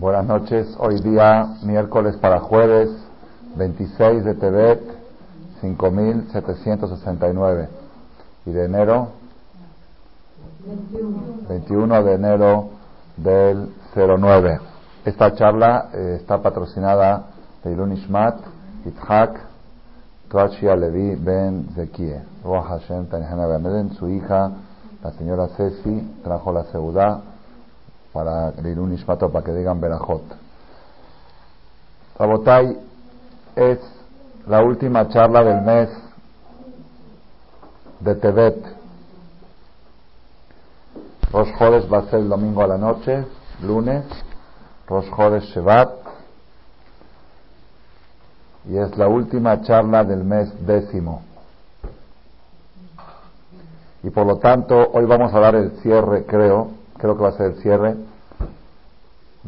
Buenas noches. Hoy día, miércoles para jueves, 26 de Tebet, 5769. Y de enero, 21 de enero del 09. Esta charla eh, está patrocinada de Ilun Ishmat, Itzhak, Trachia Levi Ben Zekie. Hashem su hija, la señora Ceci, trajo la seudá para un Ishmato para que digan Berajot. Sabotai es la última charla del mes de Tebet. Rosh Chodesh va a ser el domingo a la noche, lunes, Rosh Chodesh Shevat, y es la última charla del mes décimo. Y por lo tanto, hoy vamos a dar el cierre, creo, creo que va a ser el cierre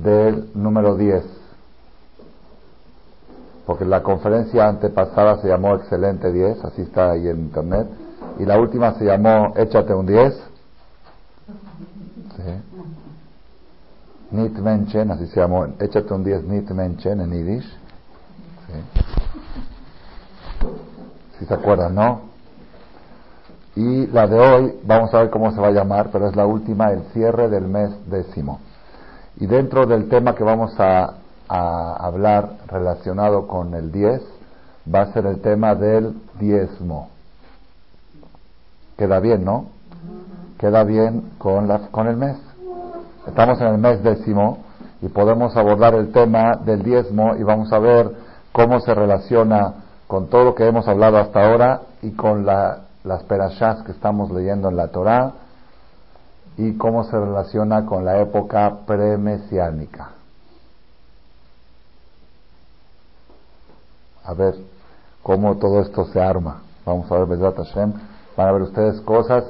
del número 10. Porque la conferencia antepasada se llamó Excelente 10, así está ahí en internet. Y la última se llamó Échate un 10. Sí. Nit Menchen, así se llamó. Échate un 10 Nit Menchen en Yiddish. Si se acuerdan, ¿no? Y la de hoy, vamos a ver cómo se va a llamar, pero es la última, el cierre del mes décimo. Y dentro del tema que vamos a, hablar relacionado con el 10, va a ser el tema del diezmo. Queda bien, ¿no? Queda bien con, la, con el mes. Estamos en el mes décimo y podemos abordar el tema del diezmo y vamos a ver cómo se relaciona con todo lo que hemos hablado hasta ahora y con la, las perashas que estamos leyendo en la Torah y cómo se relaciona con la época premesiánica. A ver cómo todo esto se arma. Vamos a ver, Bezrat Hashem. Van a ver ustedes cosas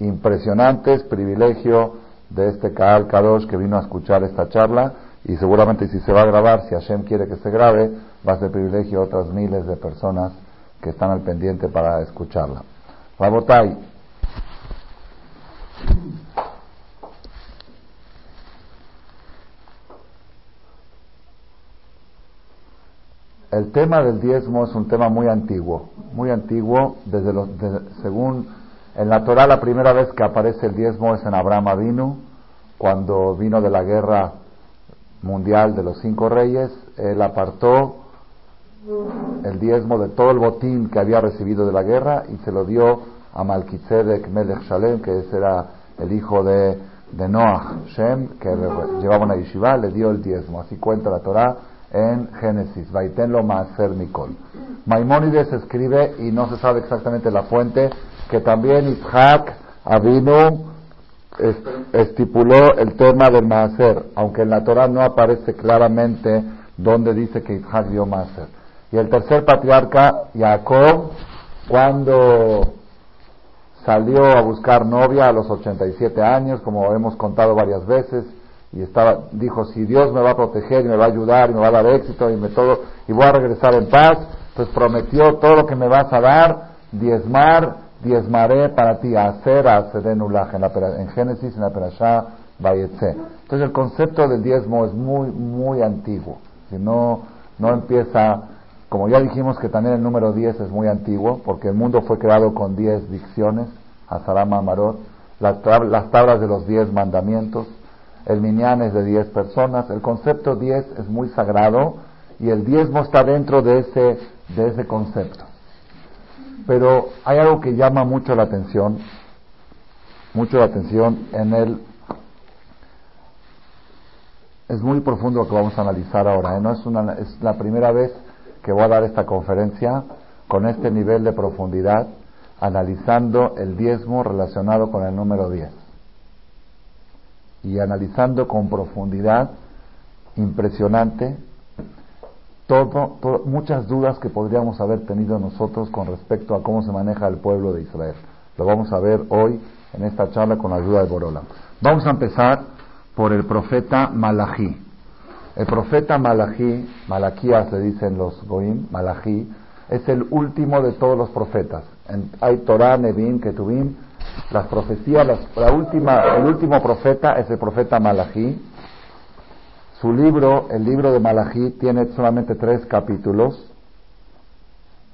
impresionantes, privilegio de este Kaal Kadosh que vino a escuchar esta charla y seguramente si se va a grabar, si Hashem quiere que se grabe, va a ser privilegio a otras miles de personas que están al pendiente para escucharla. Rabotai, El tema del diezmo es un tema muy antiguo, muy antiguo, desde según en la Torah la primera vez que aparece el diezmo es en Abraham Avinu, cuando vino de la guerra mundial de los cinco reyes, él apartó el diezmo de todo el botín que había recibido de la guerra y se lo dio a Malkitzedek Melech Shalem, que era el hijo de, de Noach Shem, que llevaba una yeshiva, le dio el diezmo. Así cuenta la Torah en Génesis, Vaitenlo Maaser Mikol. Maimónides escribe, y no se sabe exactamente la fuente, que también Isaac Avinu estipuló el tema del Maaser, aunque en la Torah no aparece claramente donde dice que Isaac dio Maaser. Y el tercer patriarca, Jacob, cuando salió a buscar novia a los 87 años, como hemos contado varias veces, y estaba, dijo, si Dios me va a proteger y me va a ayudar y me va a dar éxito y me todo, y voy a regresar en paz, pues prometió todo lo que me vas a dar, diezmar, diezmaré para ti, hacer, hacer en, en Génesis, en la Perashá, Bayetse. Entonces el concepto del diezmo es muy, muy antiguo. Si no, no empieza, como ya dijimos que también el número 10 es muy antiguo, porque el mundo fue creado con 10 dicciones, Azarama Amarot, las tablas de los 10 mandamientos, el minyan es de 10 personas, el concepto 10 es muy sagrado y el diezmo está dentro de ese, de ese concepto. Pero hay algo que llama mucho la atención, mucho la atención en el... Es muy profundo lo que vamos a analizar ahora, ¿eh? no es, la primera vez que voy a dar esta conferencia con este nivel de profundidad, analizando el diezmo relacionado con el número 10 y analizando con profundidad impresionante todo, muchas dudas que podríamos haber tenido nosotros con respecto a cómo se maneja el pueblo de Israel. Lo vamos a ver hoy en esta charla con la ayuda de Borola. Vamos a empezar por el profeta Malají. El profeta Malají, Malaquías le dicen los Goim, Malají, es el último de todos los profetas. hay Torah, Nevim, Ketuvim, las profecías, la última, el último profeta es el profeta Malají. Su libro, el libro de Malají, tiene solamente tres capítulos.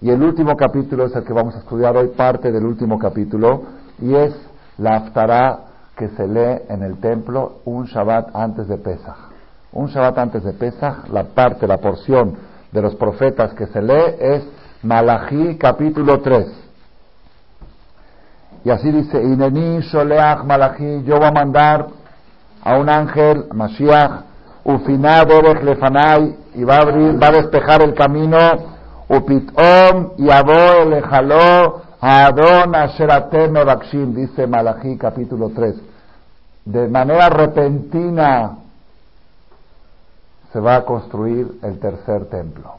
Y el último capítulo es el que vamos a estudiar hoy, parte del último capítulo, y es la Aftará que se lee en el templo un Shabbat antes de Pesach. Un Shabbat antes de Pesach, la parte, la porción de los profetas que se lee es Malají capítulo 3. Y así dice, Ineni Sholeach Malají, yo voy a mandar a un ángel, Mashiach, Ufiná Lefanai, y va a abrir, va a despejar el camino, Upitom y Abo Elejaló, Adon Asheratem Bakshim, dice Malají capítulo 3. De manera repentina se va a construir el tercer templo.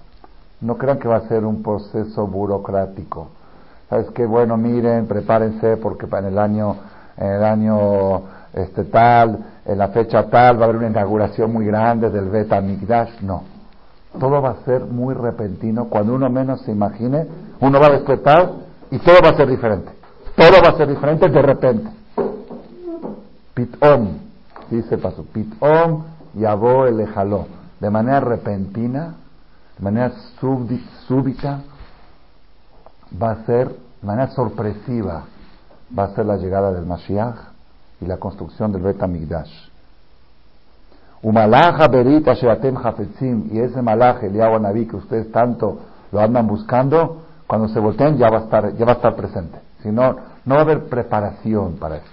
No crean que va a ser un proceso burocrático. ¿Sabes qué? Bueno, miren, prepárense porque en el año, en el año este tal, en la fecha tal, va a haber una inauguración muy grande del Beta Migdash. No. Todo va a ser muy repentino. Cuando uno menos se imagine, uno va a despertar y todo va a ser diferente. Todo va a ser diferente de repente. Pitom, dice paso. Pitom yabó el jaló. De manera repentina, de manera súbita, va a ser, de manera sorpresiva, va a ser la llegada del Mashiach y la construcción del Bet Amigdash. Umalaja berita sheatem hafetzim, y ese malaj, el Naví, que ustedes tanto lo andan buscando, cuando se volteen ya va a estar, ya va a estar presente. Si no, no va a haber preparación para esto.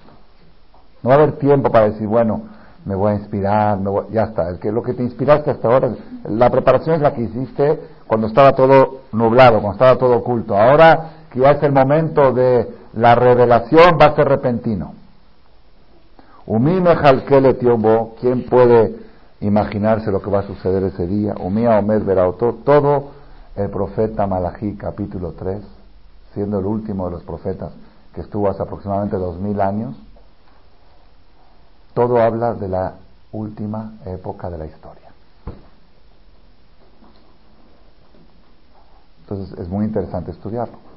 No va a haber tiempo para decir, bueno, me voy a inspirar, ya está. El que, lo que te inspiraste hasta ahora, la preparación es la que hiciste cuando estaba todo nublado, cuando estaba todo oculto. Ahora que ya es el momento de la revelación, va a ser repentino. Jalkele tiobo, ¿quién puede imaginarse lo que va a suceder ese día? Umía Omer Berauto, todo el profeta Malají, capítulo 3, siendo el último de los profetas que estuvo hace aproximadamente dos mil años, todo habla de la última época de la historia. Entonces es muy interesante estudiarlo.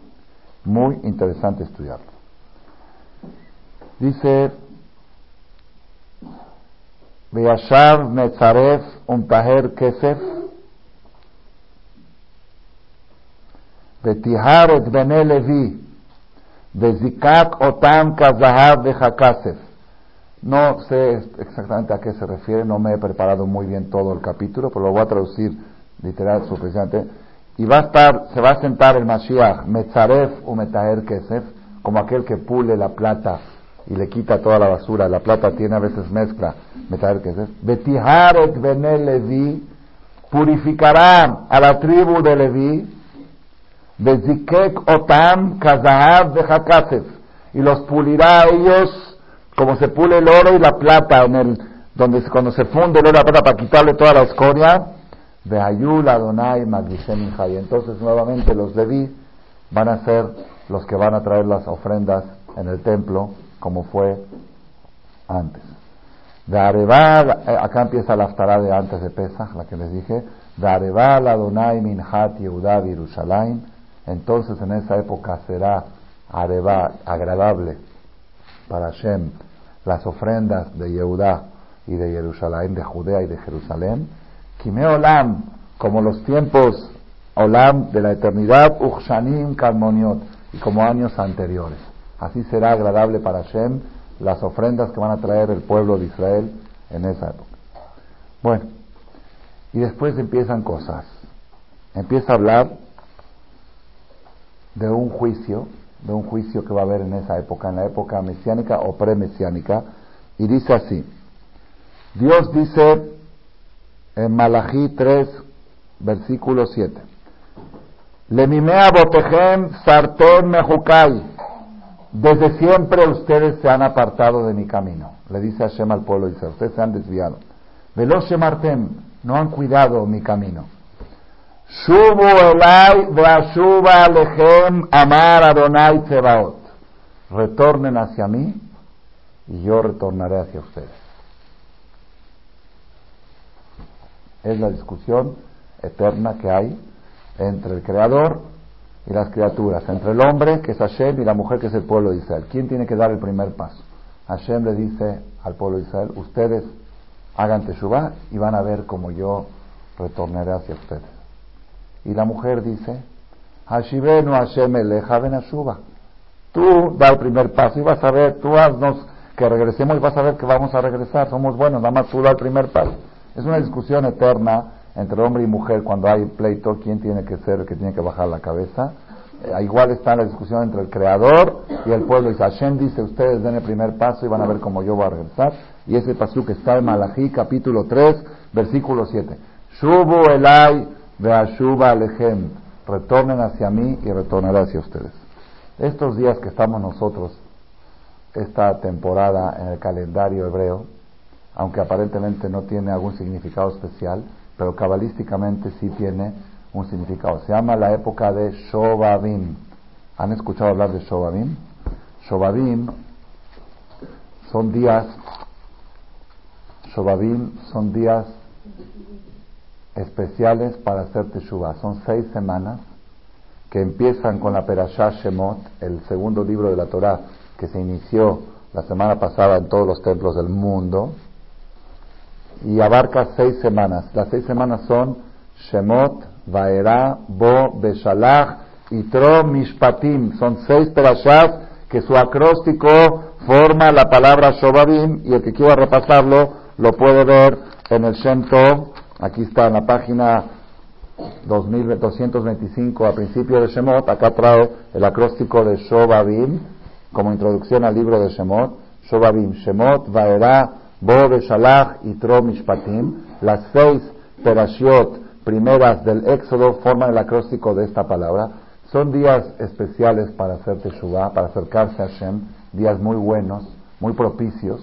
Muy interesante estudiarlo. Dice Beashar Netzaref Untaher Kesef Betihar et Bene Levi Bezikat Otam Kazahav Bechakasef no sé exactamente a qué se refiere, no me he preparado muy bien todo el capítulo, pero lo voy a traducir literal suficiente. Y va a estar, se va a sentar el Mashiach, Metzaref o Metaher Kesef, como aquel que pule la plata y le quita toda la basura. La plata tiene a veces mezcla, Metaher Kesef. Betiharet Bene Levi, purificará a la tribu de Levi, Bezikek Otam Kazahav de y los pulirá a ellos como se pule el oro y la plata en el donde cuando se funde el oro y la plata para quitarle toda la escoria de Ayul Adonai Magdishem y entonces nuevamente los Leví van a ser los que van a traer las ofrendas en el templo como fue antes. De Areval, eh, acá empieza la aftará de antes de Pesach, la que les dije, de Areval Adonai Minhat Yehuda Yerushalayim, entonces en esa época será Areval, agradable para Hashem las ofrendas de Yehudá y de Jerusalén, de Judea y de Jerusalén, Kime Olam, como los tiempos Olam de la eternidad, Uchshanim Kalmoniot, y como años anteriores. Así será agradable para Hashem las ofrendas que van a traer el pueblo de Israel en esa época. Bueno, y después empiezan cosas. Empieza a hablar de un juicio de un juicio que va a haber en esa época, en la época mesiánica o pre-mesiánica, y dice así, Dios dice en Malají 3, versículo 7, Lemimea botejem desde siempre ustedes se han apartado de mi camino, le dice Hashem al pueblo dice ustedes se han desviado, veloz martem, no han cuidado mi camino. Shubu elai veashuba lechem amar Adonai Tzebaot. Retornen hacia mí y yo retornaré hacia ustedes. Es la discusión eterna que hay entre el Creador y las criaturas, entre el hombre que es Hashem y la mujer que es el pueblo de Israel. ¿Quién tiene que dar el primer paso? Hashem le dice al pueblo de Israel, ustedes hagan Teshuvah y van a ver como yo retornaré hacia ustedes. Y la mujer dice, Hashibenu Hashem Eleja Benashuba. Tú da el primer paso y vas a ver, tú haznos que regresemos y vas a ver que vamos a regresar, somos buenos, nada más tú da el primer paso. Es una discusión eterna entre hombre y mujer cuando hay pleito, quién tiene que ser el que tiene que bajar la cabeza. Eh, igual está la discusión entre el creador y el pueblo. Y Hashem dice, ustedes den el primer paso y van a ver cómo yo voy a regresar. Y ese paso que está en Malachi, capítulo 3, versículo 7. Shubu elai veashuba alejem. Retornen hacia mí y retornaré hacia ustedes. Estos días que estamos nosotros, esta temporada en el calendario hebreo, aunque aparentemente no tiene algún significado especial, pero cabalísticamente sí tiene un significado. Se llama la época de Shobabim. ¿Han escuchado hablar de Shobabim? Shobabim son días, Shobabim son días especiales para hacer Teshuvah. Son seis semanas que empiezan con la Perashah Shemot, el segundo libro de la Torah que se inició la semana pasada en todos los templos del mundo y abarca seis semanas. Las seis semanas son Shemot, Vaera, Bo, Beshalach y Tro Mishpatim. Son seis perashas que su acróstico forma la palabra Shobabim y el que quiera repasarlo lo puede ver en el Shem Aquí está en la página 2225 a principio de Shemot. Acá trae el acróstico de Shobabim como introducción al libro de Shemot. Shobabim, Shemot, Vaera, Bo, Beshalach y Tro Mishpatim. Las seis perashiot primeras del Éxodo forman el acróstico de esta palabra. Son días especiales para hacer Teshuvah, para acercarse a Hashem, días muy buenos, muy propicios.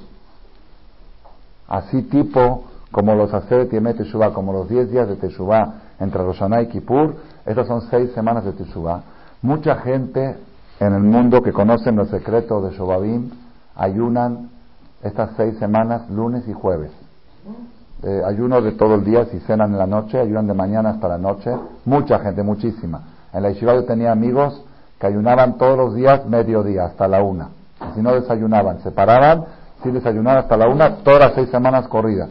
Así tipo como los hacer Yemet Teshuvah, como los 10 días de Teshuvah entre Roshaná y Kippur, estas son seis semanas de Teshuvah. Mucha gente en el mundo que conocen los secretos de Shobabim ayunan estas seis semanas, lunes y jueves eh, ayuno de todo el día, si cenan en la noche, ayunan de mañana hasta la noche, mucha gente, muchísima. En la Yeshiva yo tenía amigos que ayunaban todos los días, mediodía, hasta la una. Y si no desayunaban, se paraban, si desayunaban hasta la una, todas las seis semanas corridas.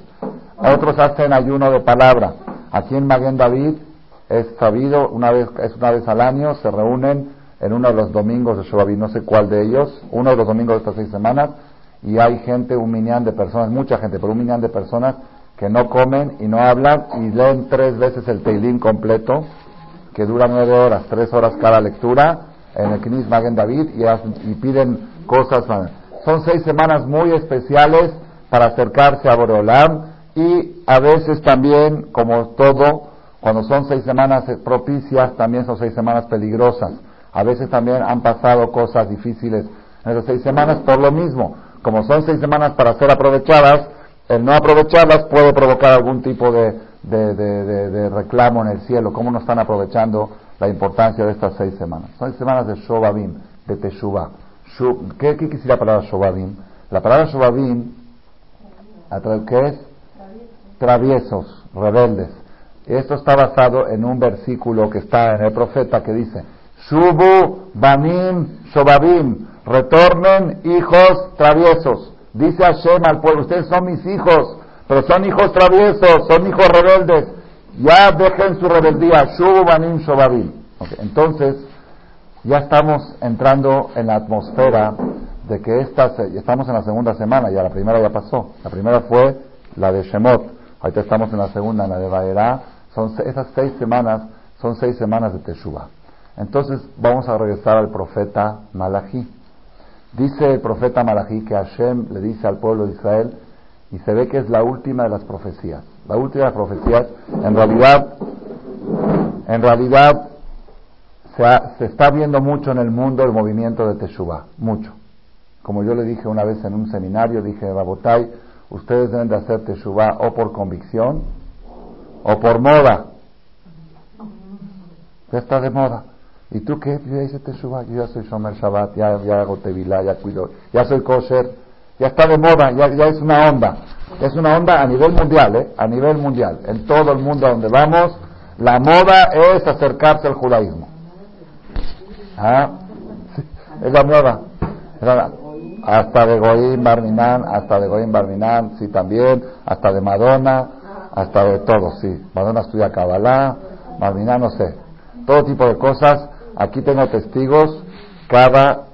Otros hacen ayuno de palabra. Aquí en Maguen David es sabido, una vez, es una vez al año, se reúnen en uno de los domingos de Shobaví, no sé cuál de ellos, uno de los domingos de estas seis semanas, y hay gente, un minián de personas, mucha gente, pero un minián de personas que no comen y no hablan y leen tres veces el Teilín completo, que dura nueve horas, tres horas cada lectura, en el Knis Magen David y, piden cosas. Son seis semanas muy especiales para acercarse a Boreolam y a veces también, como todo, cuando son seis semanas propicias, también son seis semanas peligrosas. A veces también han pasado cosas difíciles en esas seis semanas por lo mismo. Como son seis semanas para ser aprovechadas, el no aprovecharlas puede provocar algún tipo de, de, reclamo en el cielo. ¿Cómo no están aprovechando la importancia de estas seis semanas? Son semanas de Shobabim, de Teshuvah. ¿Qué, ¿Qué quisiera la palabra Shobabim? La palabra Shobabim, ¿qué es? Traviesos, rebeldes. Esto está basado en un versículo que está en el profeta que dice, Shubu Banim Shobabim, retornen hijos traviesos. Dice Hashem al pueblo, ustedes son mis hijos, pero son hijos traviesos, son hijos rebeldes. Ya dejen su rebeldía. Shubanim Shobabim. Entonces, ya estamos entrando en la atmósfera de que esta, estamos en la segunda semana, ya la primera ya pasó. La primera fue la de Shemot. Ahorita estamos en la segunda, en la de Baerá. Son, esas seis semanas son seis semanas de Teshuvah. Entonces, vamos a regresar al profeta Malachi. Dice el profeta Malachi que Hashem le dice al pueblo de Israel, y se ve que es la última de las profecías. La última de las profecías, en realidad, en realidad se, está viendo mucho en el mundo el movimiento de Teshuvah, mucho. Como yo le dije una vez en un seminario, dije, Rabotai, ustedes deben de hacer Teshuvah o por convicción o por moda. Ya está de moda. ¿Y tú qué? Yo ya hice Teshuvah, yo ya soy Shomer Shabbat, ya, hago Tevilá, ya cuido, ya soy kosher, ya está de moda, ya, ya es una onda. Es una onda a nivel mundial, ¿eh? A nivel mundial. En todo el mundo donde vamos, la moda es acercarse al judaísmo. ¿Ah? Es la moda. Hasta de Goim Barminan, hasta de Goim Barminan, sí también, hasta de Madonna, hasta de todo, sí. Madonna estudia Kabbalah, Barminan no sé. Todo tipo de cosas. Aquí tengo testigos. Cada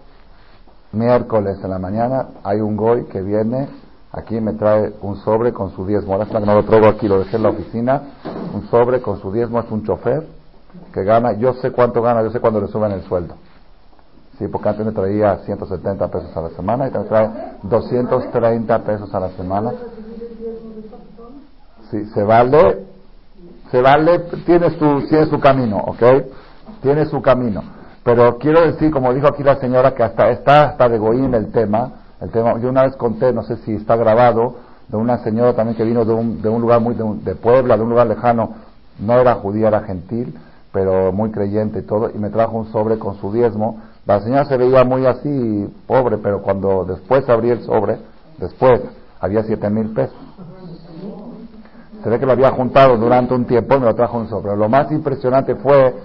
miércoles en la mañana hay un Goy que viene Aquí me trae un sobre con su diezmo. Ahora no lo traigo aquí, lo dejé en la oficina. Un sobre con su diezmo es un chofer que gana. Yo sé cuánto gana, yo sé cuándo le suben el sueldo. Sí, porque antes me traía 170 pesos a la semana y me trae 230 pesos a la semana. Sí, se vale, se vale, tiene su, tiene su camino, ¿ok? Tiene su camino. Pero quiero decir, como dijo aquí la señora, que hasta está hasta de en el tema, el tema, yo una vez conté, no sé si está grabado, de una señora también que vino de un, de un lugar muy de, Puebla, de un lugar lejano, no era judía, era gentil, pero muy creyente y todo, y me trajo un sobre con su diezmo. La señora se veía muy así, pobre, pero cuando después abrí el sobre, después, había siete mil pesos. Se ve que lo había juntado durante un tiempo y me lo trajo un sobre. Lo más impresionante fue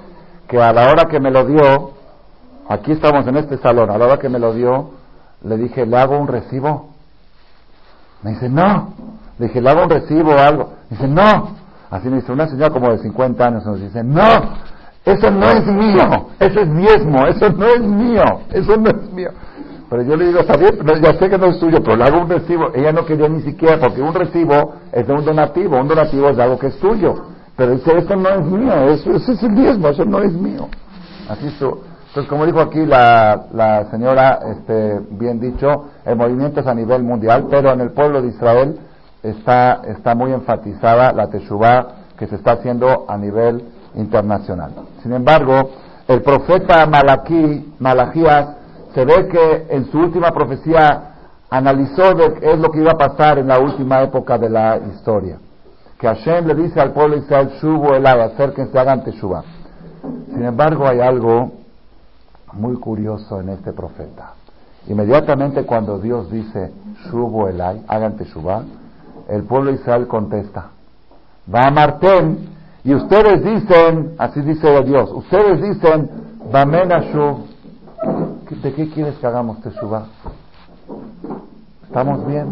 que a la hora que me lo dio, aquí estamos en este salón, a la hora que me lo dio, le dije, ¿le hago un recibo? Me dice, no. Le dije, ¿le hago un recibo o algo? Me dice, no. Así me dice, una señora como de 50 años nos dice, no, eso no es mío, eso es diezmo, eso no es mío, eso no es mío. Pero yo le digo, está bien, ya sé que no es tuyo, pero le hago un recibo. Ella no quería ni siquiera, porque un recibo es de un donativo, un donativo es algo que es tuyo. Pero dice, eso no es mío, eso, es el diezmo, eso no es mío. Así estuvo. Entonces, como dijo aquí la, la señora, este, bien dicho, el movimiento es a nivel mundial, pero en el pueblo de Israel está, está muy enfatizada la Teshuvah que se está haciendo a nivel internacional. Sin embargo, el profeta Malaquí, Malaquías, se ve que en su última profecía analizó de es lo que iba a pasar en la última época de la historia. Que Hashem le dice al pueblo de Israel, Shubo elay, acérquense, hagan Teshuvah. Sin embargo, hay algo muy curioso en este profeta. Inmediatamente cuando Dios dice, Shubo Elai, hagan Teshuvah, el pueblo de Israel contesta, va a Marten, y ustedes dicen, así dice Dios, ustedes dicen, Bamenashu, ¿de qué quieres que hagamos Teshuvah? ¿Estamos bien?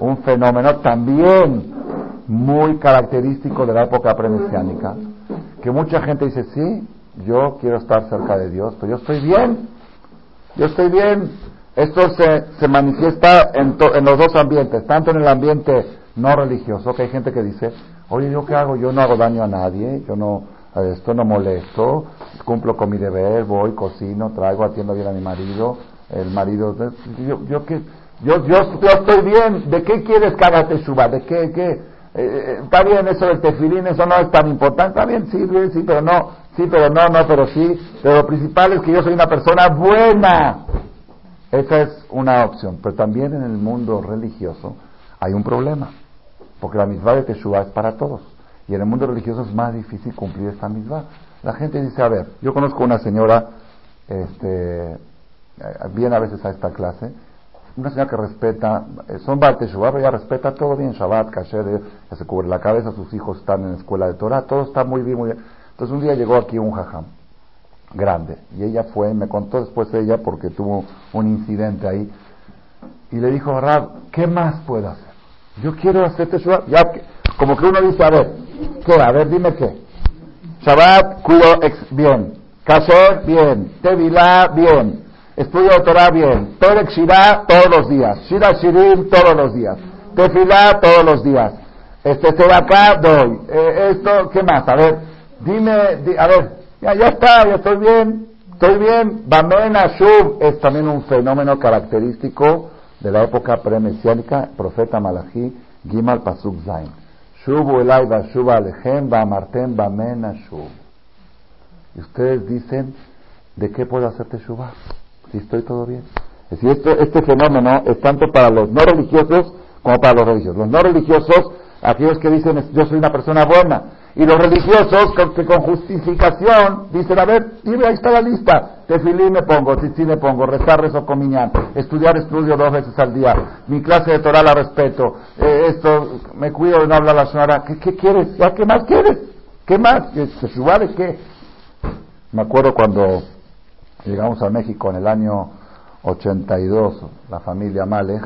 Un fenómeno también muy característico de la época premesiánica que mucha gente dice, sí, yo quiero estar cerca de Dios, pero yo estoy bien, yo estoy bien. Esto se, se manifiesta en, en los dos ambientes, tanto en el ambiente no religioso, que hay gente que dice, oye, ¿yo qué hago? Yo no hago daño a nadie, yo no, esto no molesto, cumplo con mi deber, voy, cocino, traigo, atiendo bien a mi marido, el marido, yo, yo, que, yo, yo, estoy bien, ¿de qué quieres que haga Teshuva? ¿De qué, qué? Eh, eh, está bien eso del tefilín, eso no es tan importante, está bien, sí, sí, pero no, sí, pero no, no, pero sí, pero lo principal es que yo soy una persona buena. Esa es una opción, pero también en el mundo religioso hay un problema, porque la misma de Teshuvah es para todos, y en el mundo religioso es más difícil cumplir esta misma. La gente dice, a ver, yo conozco una señora, este, eh, viene a veces a esta clase, una señora que respeta, eh, son Baal pero ella respeta todo bien, Shabbat, Kasher, ya se cubre la cabeza, sus hijos están en la escuela de Torah, todo está muy bien, muy bien. Entonces un día llegó aquí un jajam, grande, y ella fue, me contó después ella porque tuvo un incidente ahí, y le dijo, Rab, ¿qué más puedo hacer? Yo quiero hacer Teshuvah, ya como que uno dice, a ver, ¿qué? A ver, dime qué. Shabbat, cuido bien. Kasher, bien. Tevilá, bien. Estudio Torah bien. Perek Shirah todos los días. Shira Shirim todos los días. Tefilá todos los días. Este acá doy. Eh, esto, ¿qué más? A ver, dime, a ver, ya, está, ya estoy bien. Estoy bien. Bamen Ashub es también un fenómeno característico de la época premesiánica. Profeta Malachi, Gimal Pasuk Zain. Shubu elai shub alechem ba'amartem bamen Ashub. Y ustedes dicen, ¿de qué puedo hacerte Shubá? Si estoy todo bien. Es decir, este, este fenómeno es tanto para los no religiosos como para los religiosos. Los no religiosos, aquellos que dicen yo soy una persona buena, y los religiosos que con justificación dicen, a ver, dime, ahí está la lista. Tefilí me pongo, tzitzí me pongo, rezar, rezo comiñán, estudiar, estudio dos veces al día, mi clase de Torah la respeto, eh, esto, me cuido de no hablar la. ¿Qué, ¿Qué, quieres? ¿Ya qué más quieres? ¿Qué más? ¿Se subale qué? Me acuerdo cuando Llegamos a México en el año 82, la familia Malek,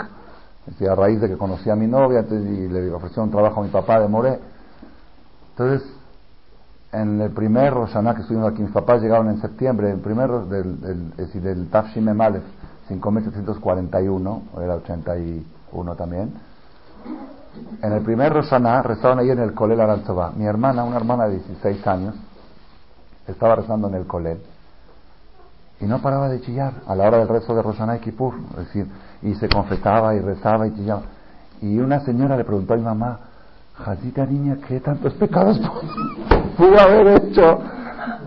a raíz de que conocí a mi novia y le ofreció un trabajo a mi papá de Moré. Entonces, en el primer Roshaná que estuvimos aquí, mis papás llegaron en septiembre, el primero del, del, es decir, del Tafshime Malek, 5741, o era 81 también. En el primer Roshaná rezaban ahí en el Colel Aranzobá. Mi hermana, una hermana de 16 años, estaba rezando en el Colel y no paraba de chillar a la hora del rezo de Roshaná y Kippur, es decir, y se confesaba y rezaba y chillaba. Y una señora le preguntó a mi mamá, Jadita niña, ¿qué tantos pecados pudo haber hecho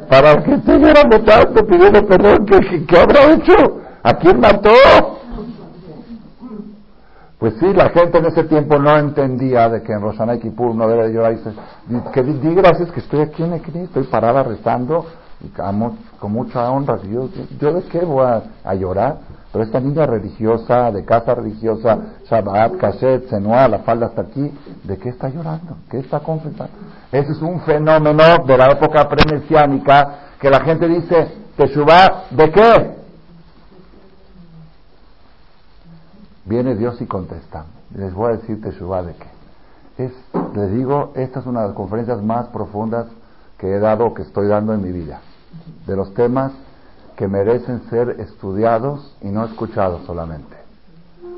para que esté llorando tanto pidiendo perdón? ¿Qué, qué habrá hecho? ¿A quién mató? Pues sí, la gente en ese tiempo no entendía de que en Rosana y Kippur no debe llorar. Y que di, gracias que estoy aquí en el estoy parada rezando con mucha honra. Yo, yo de qué voy a, llorar? Pero esta niña religiosa, de casa religiosa, Shabbat, Kashet, Senua, la falda hasta aquí, ¿de qué está llorando? ¿Qué está confesando? Ese es un fenómeno de la época premesiánica que la gente dice, Teshuvah, ¿de qué? Viene Dios y contesta. Les voy a decir Teshuvah de qué. Es, les digo, esta es una de las conferencias más profundas que he dado que estoy dando en mi vida. De los temas que merecen ser estudiados y no escuchados solamente.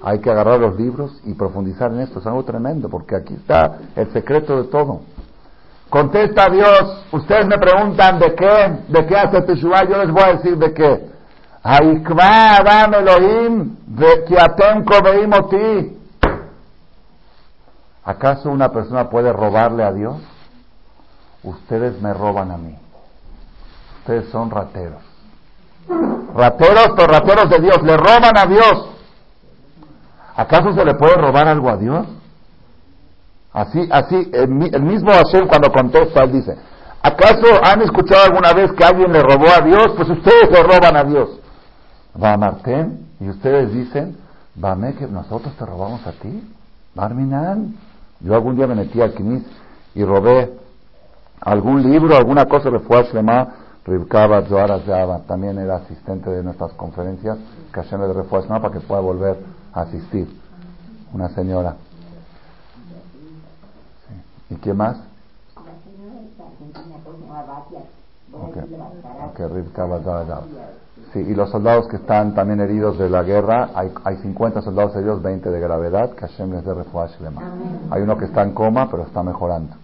Hay que agarrar los libros y profundizar en esto. Es algo tremendo porque aquí está el secreto de todo. Contesta Dios. Ustedes me preguntan de qué, de qué hace Teshuvah. Yo les voy a decir de qué. ¿Acaso una persona puede robarle a Dios? Ustedes me roban a mí. Ustedes son rateros. Rateros, pero rateros de Dios. Le roban a Dios. ¿Acaso se le puede robar algo a Dios? Así, así, el, mismo Hashem cuando contesta, él dice, ¿acaso han escuchado alguna vez que alguien le robó a Dios? Pues ustedes le roban a Dios. Va Marten, y ustedes dicen, Vame que nosotros te robamos a ti. Barminan. Yo algún día me metí al Kinis y robé algún libro, alguna cosa de fue a Rivkaba Zohar también era asistente de nuestras conferencias, que Hashem le de para que pueda volver a asistir. Una señora. ¿Y qué más? Okay. Sí, y los soldados que están también heridos de la guerra, hay, hay 50 soldados heridos, 20 de gravedad, que Hashem les dé Hay uno que está en coma, pero está mejorando.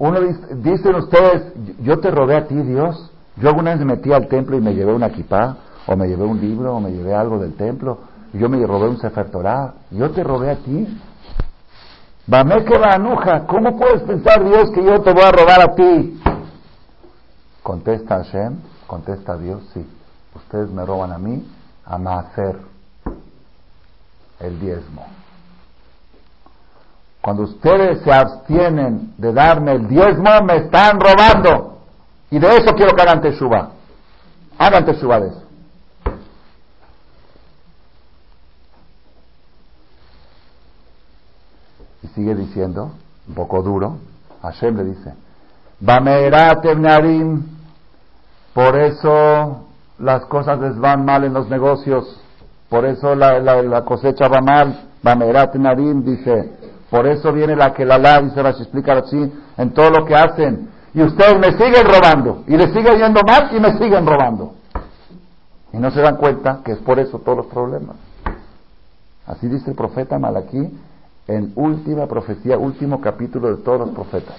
Uno dice, dicen ustedes, yo te robé a ti, Dios. Yo alguna vez me metí al templo y me llevé una equipa, o me llevé un libro, o me llevé algo del templo, yo me robé un Sefer Torah. Yo te robé a ti. Bame que anuja, ¿cómo puedes pensar, Dios, que yo te voy a robar a ti? Contesta Hashem, contesta Dios, sí. Ustedes me roban a mí a nacer el diezmo. Cuando ustedes se abstienen de darme el diezmo, me están robando. Y de eso quiero que hagan teshuva. Hagan teshuva de eso. Y sigue diciendo, un poco duro, Hashem le dice, por eso las cosas les van mal en los negocios, por eso la, cosecha va mal. Bamerat Narim dice, por eso viene la que la la dice a explicar así en todo lo que hacen. Y ustedes me siguen robando, y les sigue yendo mal y me siguen robando. Y no se dan cuenta que es por eso todos los problemas. Así dice el profeta Malaquí en última profecía, último capítulo de todos los profetas.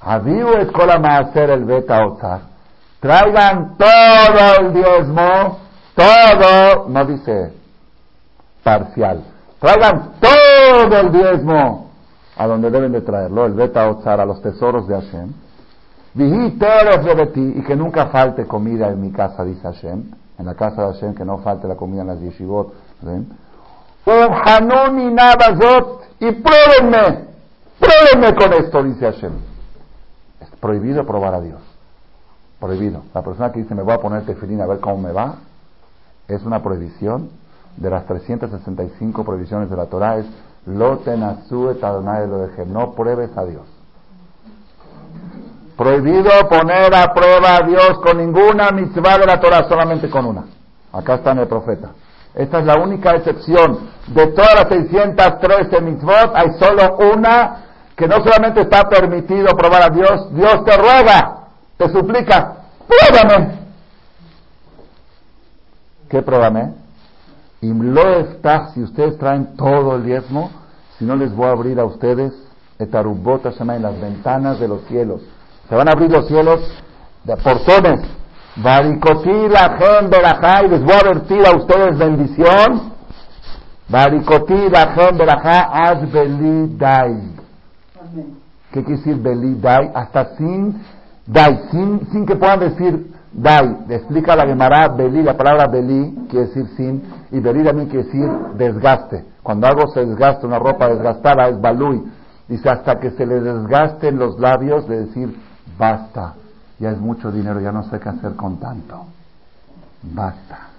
Aviu escola hacer el beta otzar. Traigan todo el diezmo, todo, no dice parcial. Traigan todo el diezmo a donde deben de traerlo, el beta a los tesoros de Hashem. y que nunca falte comida en mi casa, dice Hashem. En la casa de Hashem, que no falte la comida en las yeshivot. Y pruébenme, pruébenme con esto, dice Hashem. Prohibido probar a Dios. Prohibido. La persona que dice me voy a poner tefilín a ver cómo me va, es una prohibición. De las 365 prohibiciones de la Torah es lo lo de no pruebes a Dios. Prohibido poner a prueba a Dios con ninguna mitzvah de la Torah, solamente con una. Acá está en el profeta. Esta es la única excepción. De todas las 613 mitzvot, hay solo una que no solamente está permitido probar a Dios, Dios te ruega, te suplica, pruébame. ¿Qué pruébame? Y lo está, si ustedes traen todo el diezmo, si no les voy a abrir a ustedes etarubota en las ventanas de los cielos. Se van a abrir los cielos de portones. Varicotí la gen y les voy a advertir a ustedes bendición. Varicotí la gen berajá az beli dai. ¿Qué quiere decir beli dai? Hasta sin dai, sin, sin que puedan decir dai. Explica la Gemara beli, la palabra beli quiere decir sin, y beli también quiere decir desgaste. Cuando algo se desgasta, una ropa desgastada es balui. Dice hasta que se le desgasten los labios de decir basta, ya es mucho dinero, ya no sé qué hacer con tanto. Basta.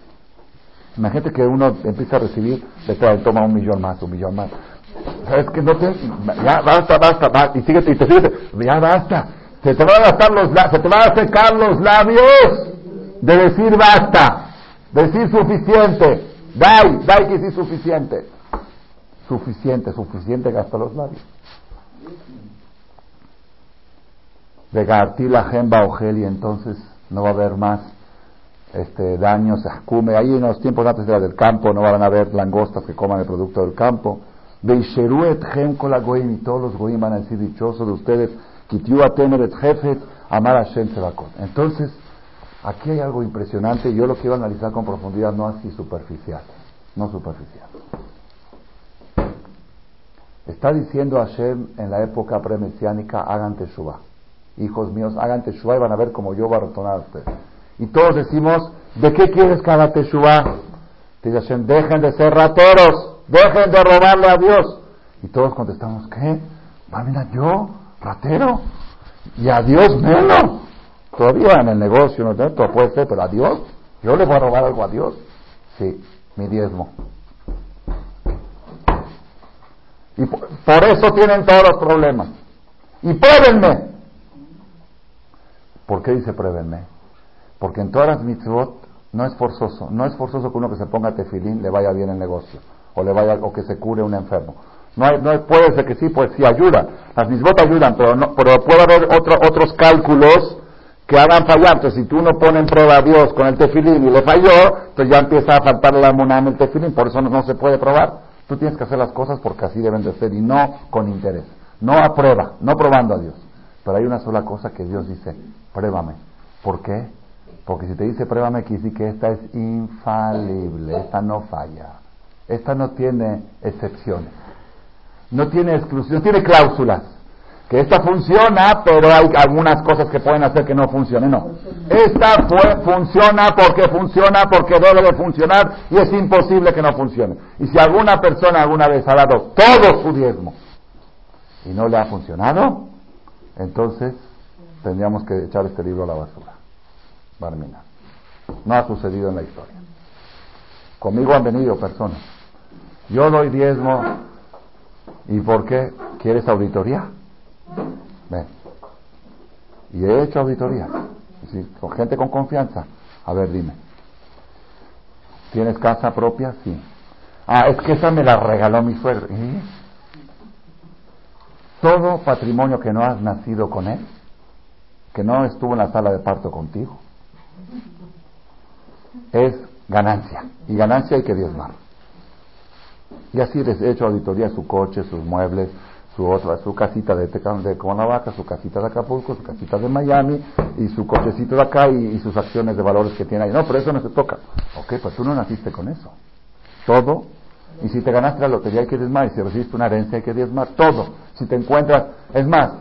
Imagínate que uno empieza a recibir, le toma un millón más, un millón más. ¿Sabes que no te, ya basta, basta, basta, y sigue, y te sigue, ya basta. Se te van a gastar los, se te van a secar los labios de decir basta, decir suficiente. Dai, dai que sí suficiente. Suficiente, suficiente gasta los labios. de la Gemba entonces no va a haber más este, daños. Ahí en los tiempos antes era del campo no van a haber langostas que coman el producto del campo. et Gem y todos los goyim van a decir dichosos de ustedes. Kitiu et Jefet Amar Hashem Entonces, aquí hay algo impresionante. Yo lo quiero analizar con profundidad, no así superficial. No superficial. Está diciendo Hashem en la época premesiánica, hagan teshuva hijos míos, hagan teshuva y van a ver como yo voy a retornar a ustedes. Y todos decimos, ¿de qué quieres que haga teshuva? Dice Hashem, dejen de ser rateros, dejen de robarle a Dios. Y todos contestamos, ¿qué? Va, mira, yo, ratero, y a Dios menos. Todavía en el negocio, no todo puede ser, pero a Dios, yo le voy a robar algo a Dios. Sí, mi diezmo. Y por, por eso tienen todos los problemas. Y pruébenme. ¿Por qué dice pruébenme? Porque en todas las mitzvot no es forzoso, no es forzoso que uno que se ponga tefilín le vaya bien el negocio o le vaya o que se cure un enfermo. No, hay, no puede ser que sí, pues sí ayuda. Las mitzvot ayudan, pero no, pero puede haber otro, otros cálculos que hagan fallar. Entonces, si tú no pones en prueba a Dios con el tefilín y le falló, entonces ya empieza a faltar la monada el tefilín, por eso no, no, se puede probar. Tú tienes que hacer las cosas porque así deben de ser y no con interés. No a prueba, no probando a Dios. Pero hay una sola cosa que Dios dice, pruébame. ¿Por qué? Porque si te dice pruébame, quiere decir que esta es infalible, esta no falla. Esta no tiene excepciones. No tiene exclusión, no tiene cláusulas. Que esta funciona, pero hay algunas cosas que pueden hacer que no funcione. No. Esta funciona porque funciona, porque debe de funcionar y es imposible que no funcione. Y si alguna persona alguna vez ha dado todo su diezmo y no le ha funcionado, entonces tendríamos que echar este libro a la basura. Barmina. No ha sucedido en la historia. Conmigo han venido personas. Yo doy diezmo. ¿Y por qué? ¿Quieres auditoría? Ven. Y he hecho auditoría. con gente con confianza. A ver, dime. ¿Tienes casa propia? Sí. Ah, es que esa me la regaló mi suegro. ¿Y? Todo patrimonio que no has nacido con él que no estuvo en la sala de parto contigo, es ganancia. Y ganancia hay que diezmar. Y así les he hecho auditoría su coche, sus muebles, su otra, su casita de, de Cuernavaca, su casita de Acapulco, su casita de Miami, y su cochecito de acá y, sus acciones de valores que tiene ahí. No, pero eso no se toca. Ok, pues tú no naciste con eso. Todo. Y si te ganaste la lotería hay que diezmar, y si recibiste una herencia hay que diezmar. Todo. Si te encuentras, es más,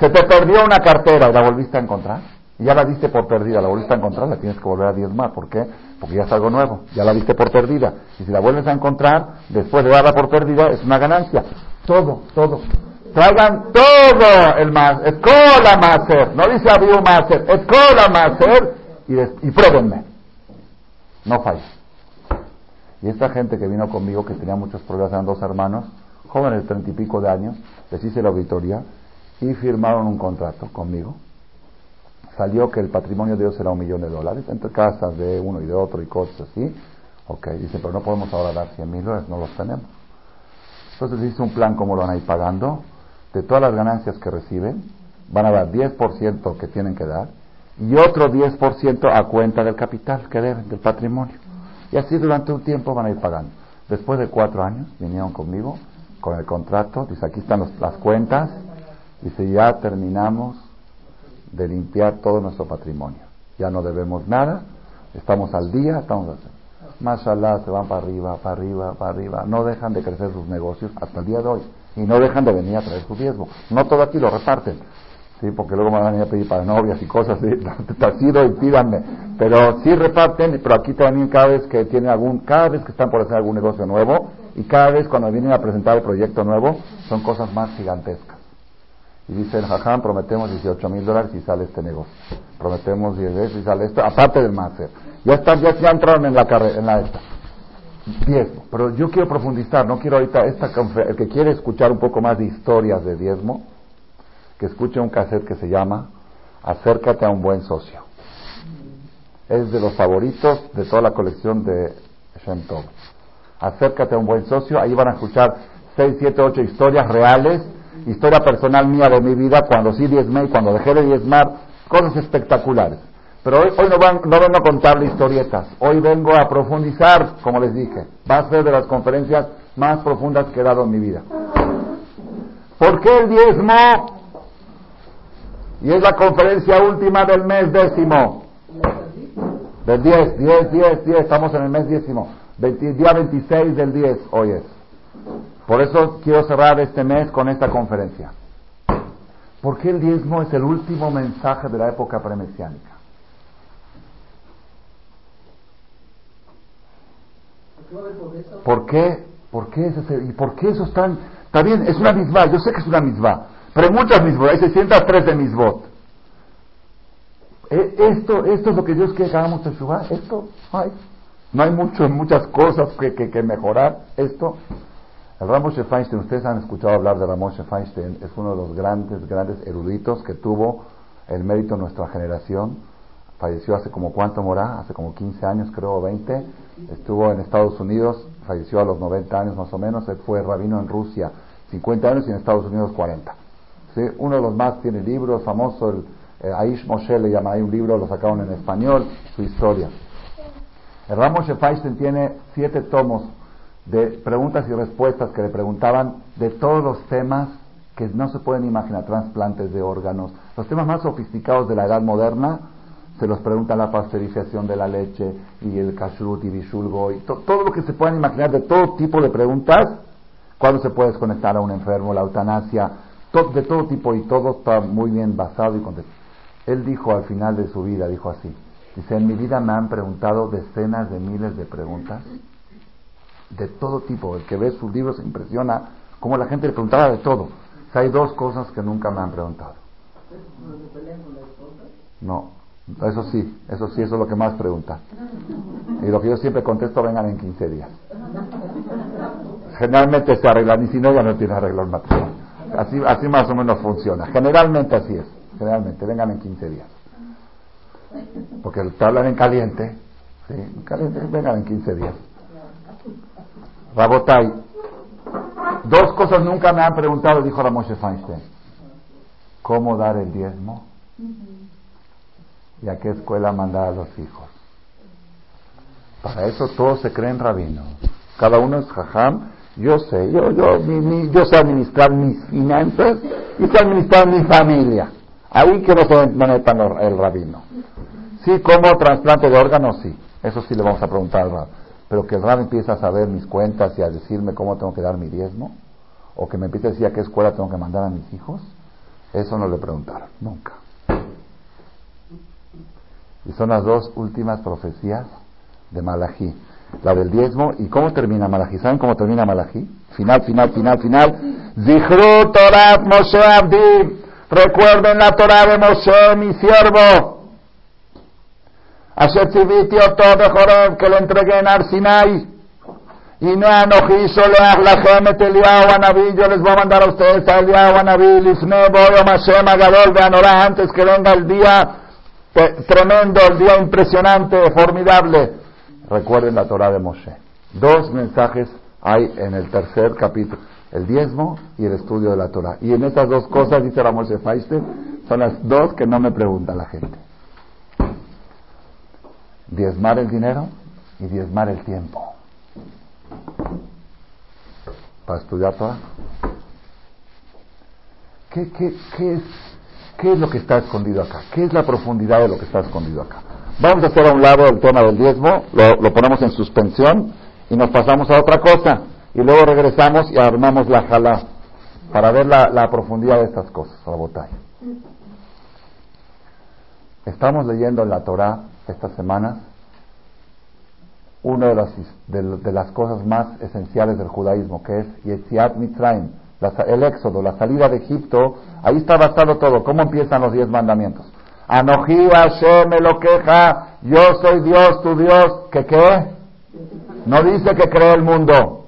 se te perdió una cartera y la volviste a encontrar. Y ya la diste por perdida, la volviste a encontrar, la tienes que volver a diezmar. ¿Por qué? Porque ya es algo nuevo, ya la viste por perdida. Y si la vuelves a encontrar, después de darla por perdida, es una ganancia. Todo, todo. Traigan todo el más, escola maser, no dice abrió maser, escola maser, y, y pruébenme. No falla. Y esta gente que vino conmigo, que tenía muchos problemas, eran dos hermanos, jóvenes de treinta y pico de años, les hice la auditoría, y firmaron un contrato conmigo salió que el patrimonio de Dios era un millón de dólares, entre casas de uno y de otro y cosas así. Ok, dice, pero no podemos ahora dar 100 mil dólares, no los tenemos. Entonces hizo un plan como lo van a ir pagando. De todas las ganancias que reciben, van a dar 10% que tienen que dar y otro 10% a cuenta del capital que deben, del patrimonio. Y así durante un tiempo van a ir pagando. Después de cuatro años vinieron conmigo con el contrato, dice aquí están las cuentas, dice ya terminamos de limpiar todo nuestro patrimonio. Ya no debemos nada, estamos al día, estamos Mashallah, se van para arriba, para arriba, para arriba. No dejan de crecer sus negocios hasta el día de hoy. Y no dejan de venir a traer su riesgo. No todo aquí lo reparten. Sí, porque luego me van a venir a pedir para novias y cosas así. Tacido y pídanme. Pero sí reparten, pero aquí también cada vez que tienen algún, cada vez que están por hacer algún negocio nuevo, y cada vez cuando vienen a presentar el proyecto nuevo, son cosas más gigantescas. Y dice el prometemos 18 mil dólares y sale este negocio. Prometemos 10 veces y sale esto, aparte del máster. Ya están, ya, ya entraron en la carrera, en la esta. Diezmo. Pero yo quiero profundizar, no quiero ahorita esta el que quiere escuchar un poco más de historias de diezmo, que escuche un cassette que se llama Acércate a un buen socio. Es de los favoritos de toda la colección de Shem Tov. Acércate a un buen socio, ahí van a escuchar 6, 7, 8 historias reales historia personal mía de mi vida, cuando sí diezmé y cuando dejé de diezmar, cosas espectaculares. Pero hoy, hoy no, no vengo a contarle historietas, hoy vengo a profundizar, como les dije, va a ser de las conferencias más profundas que he dado en mi vida. ¿Por qué el diezmo? Y es la conferencia última del mes décimo. Del 10, 10, 10, 10, estamos en el mes décimo. día 26 del 10, hoy es. Por eso quiero cerrar este mes con esta conferencia. ¿Por qué el diezmo es el último mensaje de la época premesiánica? ¿Por qué? ¿Por qué ese, ¿Y por qué eso es tan... Está bien, es una misma, yo sé que es una misma, pero hay muchas mismas, hay 603 de misbot. Eh, esto, esto es lo que Dios quiere que hagamos Teshuvah, esto, ay, no hay mucho, muchas cosas que, que, que mejorar, esto, el Ramoshe Feinstein, ustedes han escuchado hablar de Ramoshe Feinstein, es uno de los grandes, grandes eruditos que tuvo el mérito de nuestra generación. Falleció hace como cuánto morá, hace como 15 años, creo, 20. Estuvo en Estados Unidos, falleció a los 90 años más o menos. Él fue rabino en Rusia 50 años y en Estados Unidos 40. ¿Sí? Uno de los más tiene libros, famoso, el eh, Aish Moshe le llama, hay un libro, lo sacaron en español, su historia. El Ramoshe Feinstein tiene siete tomos de preguntas y respuestas que le preguntaban de todos los temas que no se pueden imaginar, trasplantes de órganos, los temas más sofisticados de la edad moderna, se los pregunta la pasteurización de la leche y el kashrut y bishulgo y todo lo que se puedan imaginar de todo tipo de preguntas, cuándo se puede desconectar a un enfermo, la eutanasia, de todo tipo y todo está muy bien basado y contestado. Él dijo al final de su vida, dijo así, dice, en mi vida me han preguntado decenas de miles de preguntas de todo tipo. El que ve sus libros se impresiona como la gente le preguntaba de todo. hay dos cosas que nunca me han preguntado. No, eso sí, eso sí, eso es lo que más pregunta. Y lo que yo siempre contesto, vengan en 15 días. Generalmente se arreglan, y si no, ya no tiene arreglo el matrimonio. Así, así más o menos funciona. Generalmente así es. Generalmente, vengan en 15 días. Porque te hablan en caliente, ¿sí? caliente, vengan en 15 días. Rabotai, dos cosas nunca me han preguntado, dijo la Moshe Feinstein. ¿Cómo dar el diezmo? ¿Y a qué escuela mandar a los hijos? Para eso todos se creen rabinos. Cada uno es jajam. Yo sé, yo, yo, yo sé administrar mis finanzas y sé administrar mi familia. Ahí que no se metan el rabino. Sí, como trasplante de órganos, sí. Eso sí le vamos a preguntar al rabino pero que el Rab empiece a saber mis cuentas y a decirme cómo tengo que dar mi diezmo, o que me empiece a decir a qué escuela tengo que mandar a mis hijos, eso no le preguntaron, nunca. Y son las dos últimas profecías de Malají. La del diezmo, ¿y cómo termina Malají? ¿Saben cómo termina Malají? Final, final, final, final. Zichru Torah Moshe Abdi. Recuerden la Torah de Moshe, mi siervo. Asher todo Joreb, que lo entregué en Arsinai. Y no anojí soleach lachem et Eliyahu Anabí, yo les voy a mandar a ustedes a Eliyahu Anabí, Lifne, Boyo, Mashem, Agadol, Anorá, antes que venga el día tremendo, el día impresionante, formidable. Recuerden la Torah de Moshe. Dos mensajes hay en el tercer capítulo, el diezmo y el estudio de la Torah. Y en estas dos cosas, dice de Feinstein, son las dos que no me pregunta la gente. Diezmar el dinero y diezmar el tiempo. Para estudiar Torah. ¿Qué, qué, qué, es, ¿Qué es lo que está escondido acá? ¿Qué es la profundidad de lo que está escondido acá? Vamos a hacer a un lado el tema del diezmo, lo, ponemos en suspensión y nos pasamos a otra cosa. Y luego regresamos y armamos la jala para ver la, profundidad de estas cosas, la botella. Estamos leyendo en la Torah esta semana una de las, de, las cosas más esenciales del judaísmo, que es Yetziat Mitzrayim, el éxodo, la salida de Egipto. Ahí está basado todo. ¿Cómo empiezan los diez mandamientos? Anoji Hashem me lo queja, yo soy Dios, tu Dios, ¿que qué? No dice que cree el mundo.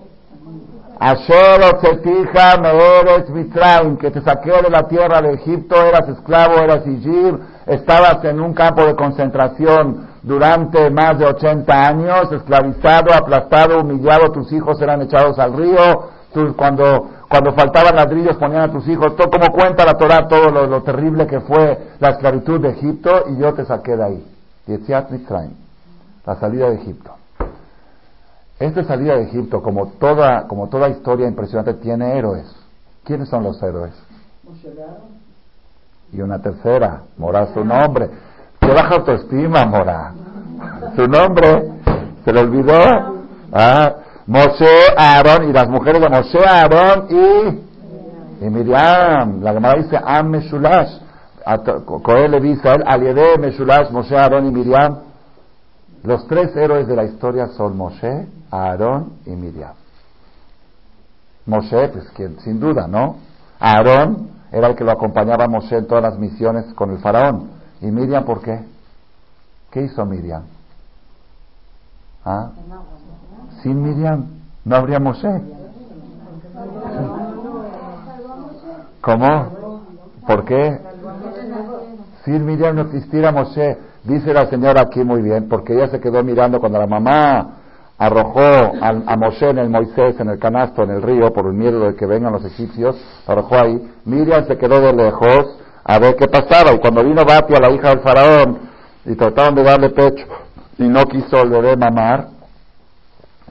Asher Otzetija me eres Mitzrayim, que te saqué de la tierra de Egipto, eras esclavo, eras Igir, estabas en un campo de concentración durante más de 80 años, esclavizado, aplastado, humillado, tus hijos eran echados al río, tú, cuando cuando faltaban ladrillos ponían a tus hijos, todo, como cuenta la Torah todo lo, terrible que fue la esclavitud de Egipto y yo te saqué de ahí. la salida de Egipto. Esta salida de Egipto, como toda, como toda historia impresionante, tiene héroes. ¿Quiénes son los héroes? Y una tercera, Mora su nombre. Se baja autoestima, Mora. Su nombre, se le olvidó. Ah, Moshe, Aarón y las mujeres de Moshe, Aarón y, Miriam. La Gemara dice Am Meshulash. Coel le dice a él, Aliede Meshulash, Moshe, Aarón y Miriam. Los tres héroes de la historia son Moshe, Aarón y Miriam. Moshe, pues quien, sin duda, ¿no? Aarón era el que lo acompañaba a Moshe en todas las misiones con el faraón. ¿Y Miriam por qué? ¿Qué hizo Miriam? ¿Ah? Sin Miriam no habría Moshe. ¿Cómo? ¿Por qué? Sin Miriam no existiera Moshe. Dice la señora aquí muy bien, porque ella se quedó mirando cuando la mamá arrojó a, Moshe en el Moisés, en el canasto, en el río, por el miedo de que vengan los egipcios, arrojó ahí. Miriam se quedó de lejos a ver qué pasaba. Y cuando vino Batia, la hija del faraón, y trataron de darle pecho, y no quiso el bebé mamar,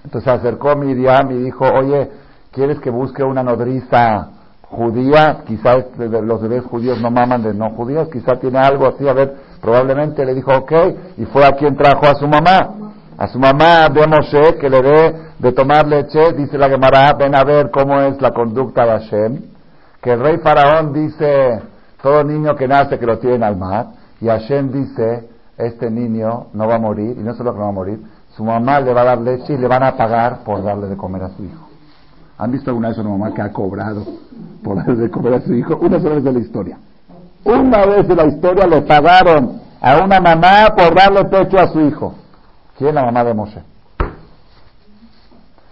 entonces se acercó Miriam y dijo, oye, ¿quieres que busque una nodriza judía? Quizás los bebés judíos no maman de no judíos, quizá tiene algo así, a ver, probablemente le dijo, ok, y fue a quien trajo a su mamá. A su mamá de Moshe, que le dé de tomar leche, dice la Gemara, ven a ver cómo es la conducta de Hashem, que el rey faraón dice, todo niño que nace que lo tiene al mar, y Hashem dice, este niño no va a morir, y no solo que no va a morir, su mamá le va a dar leche y le van a pagar por darle de comer a su hijo. ¿Han visto alguna vez una mamá que ha cobrado por darle de comer a su hijo? Una sola vez de la historia. Una vez de la historia le pagaron a una mamá por darle pecho a su hijo. ¿Quién? La mamá de Moshe.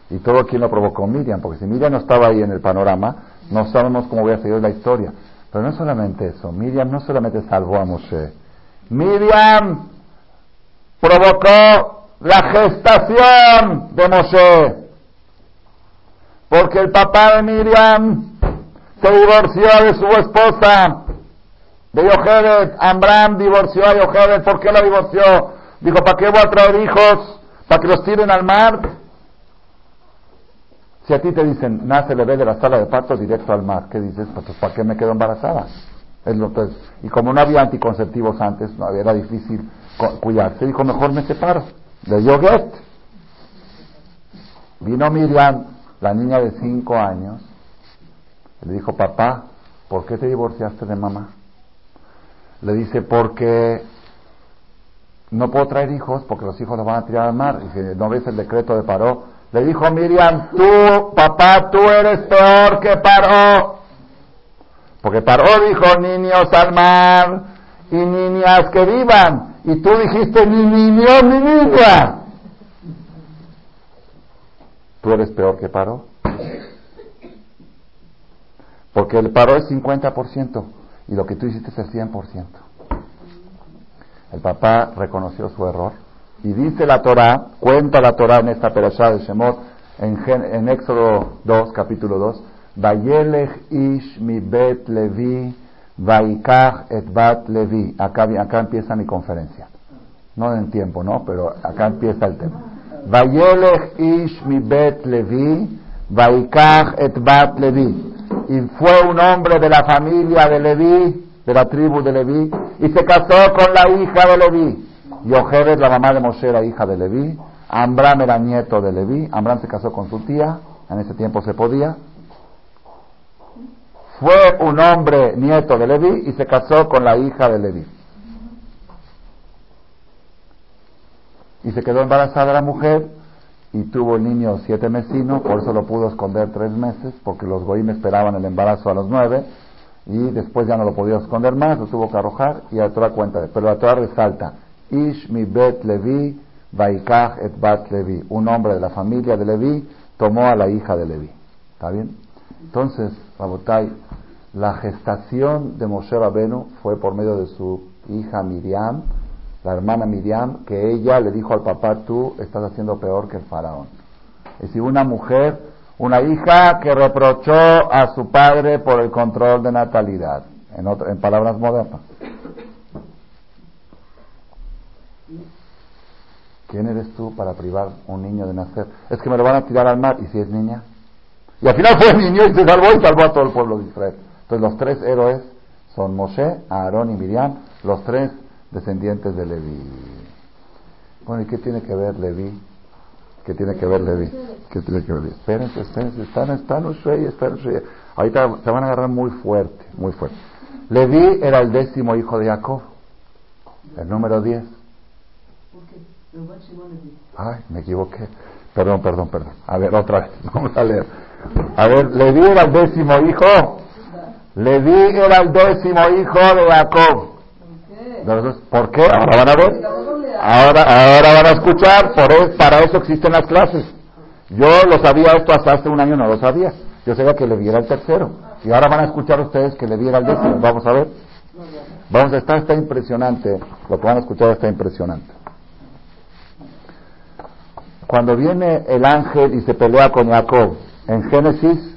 Y todo quien lo provocó Miriam, porque si Miriam no estaba ahí en el panorama, no sabemos cómo voy a seguir la historia. Pero no solamente eso, Miriam no solamente salvó a Moshe, Miriam provocó la gestación de Moshe. Porque el papá de Miriam se divorció de su esposa, de Yochebed. Amram divorció a Yochebed. ¿Por qué la divorció? Dijo, ¿para qué voy a traer hijos? ¿Para que los tiren al mar? Si a ti te dicen, nace el bebé de la sala de parto directo al mar, ¿qué dices? Pues, ¿para qué me quedo embarazada? Y como no había anticonceptivos antes, no, era difícil cuidarse, dijo, mejor me separo de Yoget. Vino Miriam, la niña de cinco años, le dijo, papá, ¿por qué te divorciaste de mamá? Le dice, porque no puedo traer hijos, porque los hijos los van a tirar al mar. Y si no ves el decreto de Paró, le dijo Miriam, tú, papá, tú eres peor que Paró. Porque Paró dijo, niños al mar y niñas que vivan. Y tú dijiste, ni niño ni niña. Tú eres peor que paro. Porque el paro es 50% y lo que tú hiciste es el 100%. El papá reconoció su error. Y dice la Torah, cuenta la Torah en esta perashá de Shemot, en, en Éxodo 2, capítulo 2, Vayelech ish mi bet levi, vaikach et bat levi. Acá, acá empieza mi conferencia. No en tiempo, ¿no? Pero acá empieza el tema. Vayelech ish mi bet levi, vaikach et bat levi. Y fue un hombre de la familia de Levi, de la tribu de Levi, y se casó con la hija de Levi. Yochebed, la mamá de Moshe, era hija de Levi. Ambram era nieto de Levi. Ambram se casó con su tía. En ese tiempo se podía. Fue un hombre nieto de Levi y se casó con la hija de Levi. Y se quedó embarazada la mujer y tuvo el niño siete mesinos, por eso lo pudo esconder tres meses, porque los goim esperaban el embarazo a los nueve y después ya no lo podía esconder más, lo tuvo que arrojar y a toda cuenta. Pero la Torah resalta, Ish mi bet Levi, Vaikach et bat Levi. Un hombre de la familia de Levi tomó a la hija de Levi. ¿Está bien? Entonces, Rabotai, la gestación de Moshe Rabenu fue por medio de su hija Miriam, la hermana Miriam, que ella le dijo al papá, tú estás haciendo peor que el faraón. Es decir, una mujer, una hija que reprochó a su padre por el control de natalidad, en, en palabras modernas. ¿Quién eres tú para privar un niño de nacer? Es que me lo van a tirar al mar, ¿y si es niña? Y al final fue niño y se salvó y salvó a todo el pueblo de Israel. Entonces los tres héroes son Moshe, Aarón y Miriam, los tres descendientes de Leví. Bueno, ¿y qué tiene que ver Leví? ¿Qué tiene que ver Leví? ¿Qué tiene que ver Leví? Espérense, espérense, están, están espérense. Ahorita se van a agarrar muy fuerte, muy fuerte. Leví era el décimo hijo de Jacob, el número diez. Ay, me equivoqué. Perdón, perdón, perdón. A ver, otra vez. Vamos a leer. A ver, Leví era el décimo hijo. Leví era el décimo hijo de Jacob. ¿Por qué? Ahora van a ver. Ahora, ahora van a escuchar. Por eso, para eso existen las clases. Yo lo sabía esto hasta hace un año, no lo sabía. Yo sabía que Leví era el tercero. Y ahora van a escuchar ustedes que Leví era el décimo. Vamos a ver. Vamos a estar, está impresionante. Lo que van a escuchar está impresionante. Cuando viene el ángel y se pelea con Jacob en Génesis,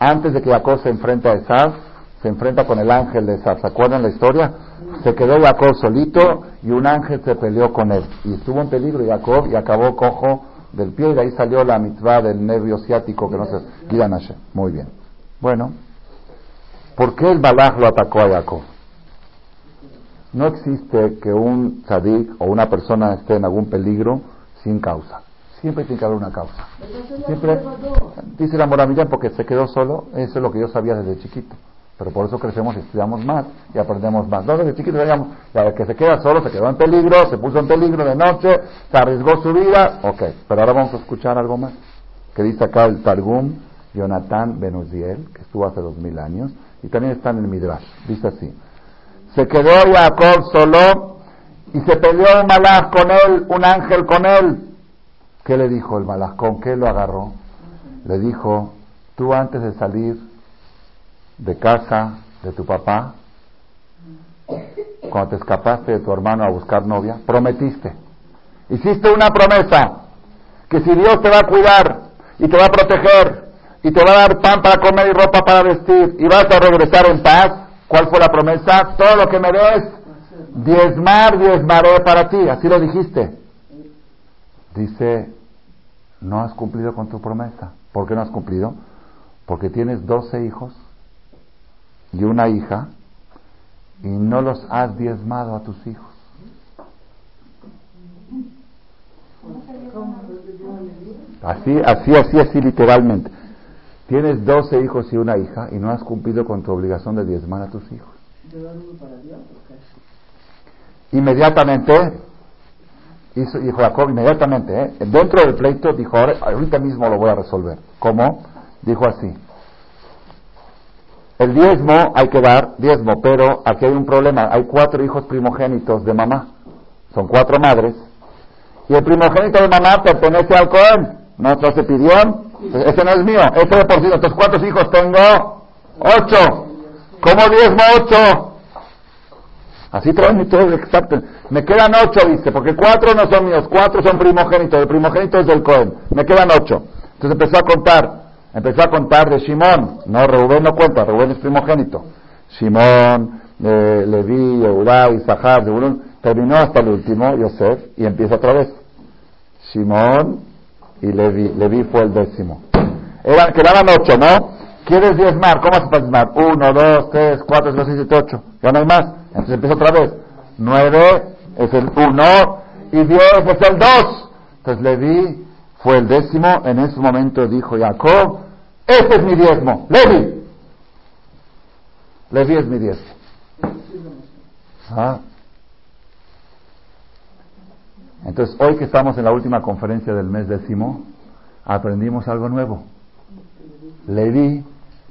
antes de que Jacob se enfrente a Esaf, se enfrenta con el ángel de Esaf. ¿Se acuerdan la historia? Se quedó Jacob solito y un ángel se peleó con él. Y estuvo en peligro Jacob y acabó cojo del pie y de ahí salió la mitzvah del nervio ciático que no se... Muy bien. Bueno, ¿por qué el Balaj lo atacó a Jacob? No existe que un tzadik o una persona esté en algún peligro sin causa. Siempre tiene que haber una causa. Siempre, dice la Moramilla, porque se quedó solo, eso es lo que yo sabía desde chiquito. Pero por eso crecemos y estudiamos más y aprendemos más. No desde chiquito digamos, ya que se queda solo, se quedó en peligro, se puso en peligro de noche, se arriesgó su vida, ok. Pero ahora vamos a escuchar algo más. Que dice acá el Targum, Jonathan Benuziel, que estuvo hace dos mil años, y también está en el Midrash. Dice así. Se quedó Jacob solo y se peleó un malaj con él, un ángel con él. ¿Qué le dijo el malaj? ¿Con qué lo agarró? Le dijo, tú antes de salir de casa de tu papá, cuando te escapaste de tu hermano a buscar novia, prometiste. Hiciste una promesa que si Dios te va a cuidar y te va a proteger y te va a dar pan para comer y ropa para vestir y vas a regresar en paz, ¿cuál fue la promesa? Todo lo que me des diezmar, diezmaré para ti, así lo dijiste. Dice, no has cumplido con tu promesa. ¿Por qué no has cumplido? Porque tienes doce hijos y una hija y no los has diezmado a tus hijos. Así, así, así, así literalmente. Tienes doce hijos y una hija y no has cumplido con tu obligación de diezmar a tus hijos. Inmediatamente, hizo, dijo Jacob, inmediatamente, ¿eh? dentro del pleito, dijo, ahora, ahorita mismo lo voy a resolver. ¿Cómo? Dijo así. El diezmo hay que dar diezmo, pero aquí hay un problema. Hay cuatro hijos primogénitos de mamá. Son cuatro madres. Y el primogénito de mamá pertenece al Cohen. ¿No, se pidió? Ese no es mío, ese de por sí. Entonces, ¿cuántos hijos tengo? Ocho. ¿Cómo diezmo ocho? Así traen y todo exacto. Me quedan ocho, dice, porque cuatro no son míos, cuatro son primogénitos, el primogénito es del Cohen. Me quedan ocho. Entonces empezó a contar, empezó a contar de Simón. No, Rubén no cuenta, Rubén es primogénito. Simón, eh, Leví, Eudá, Isahar, Zebulun. Terminó hasta el último, Yosef, y empieza otra vez. Simón y Leví. Leví fue el décimo. Eran, quedaban ocho, ¿no? ¿Quieres diezmar? ¿Cómo se puede diezmar? Uno, dos, tres, cuatro, cinco, seis, siete, ocho. Ya no hay más. Entonces empieza otra vez. Nueve es el uno y diez es el dos. Entonces Leví fue el décimo. En ese momento dijo Jacob, este es mi diezmo. Leví. Leví es mi diezmo. ¿Ah? Entonces, hoy que estamos en la última conferencia del mes décimo, aprendimos algo nuevo. Leví,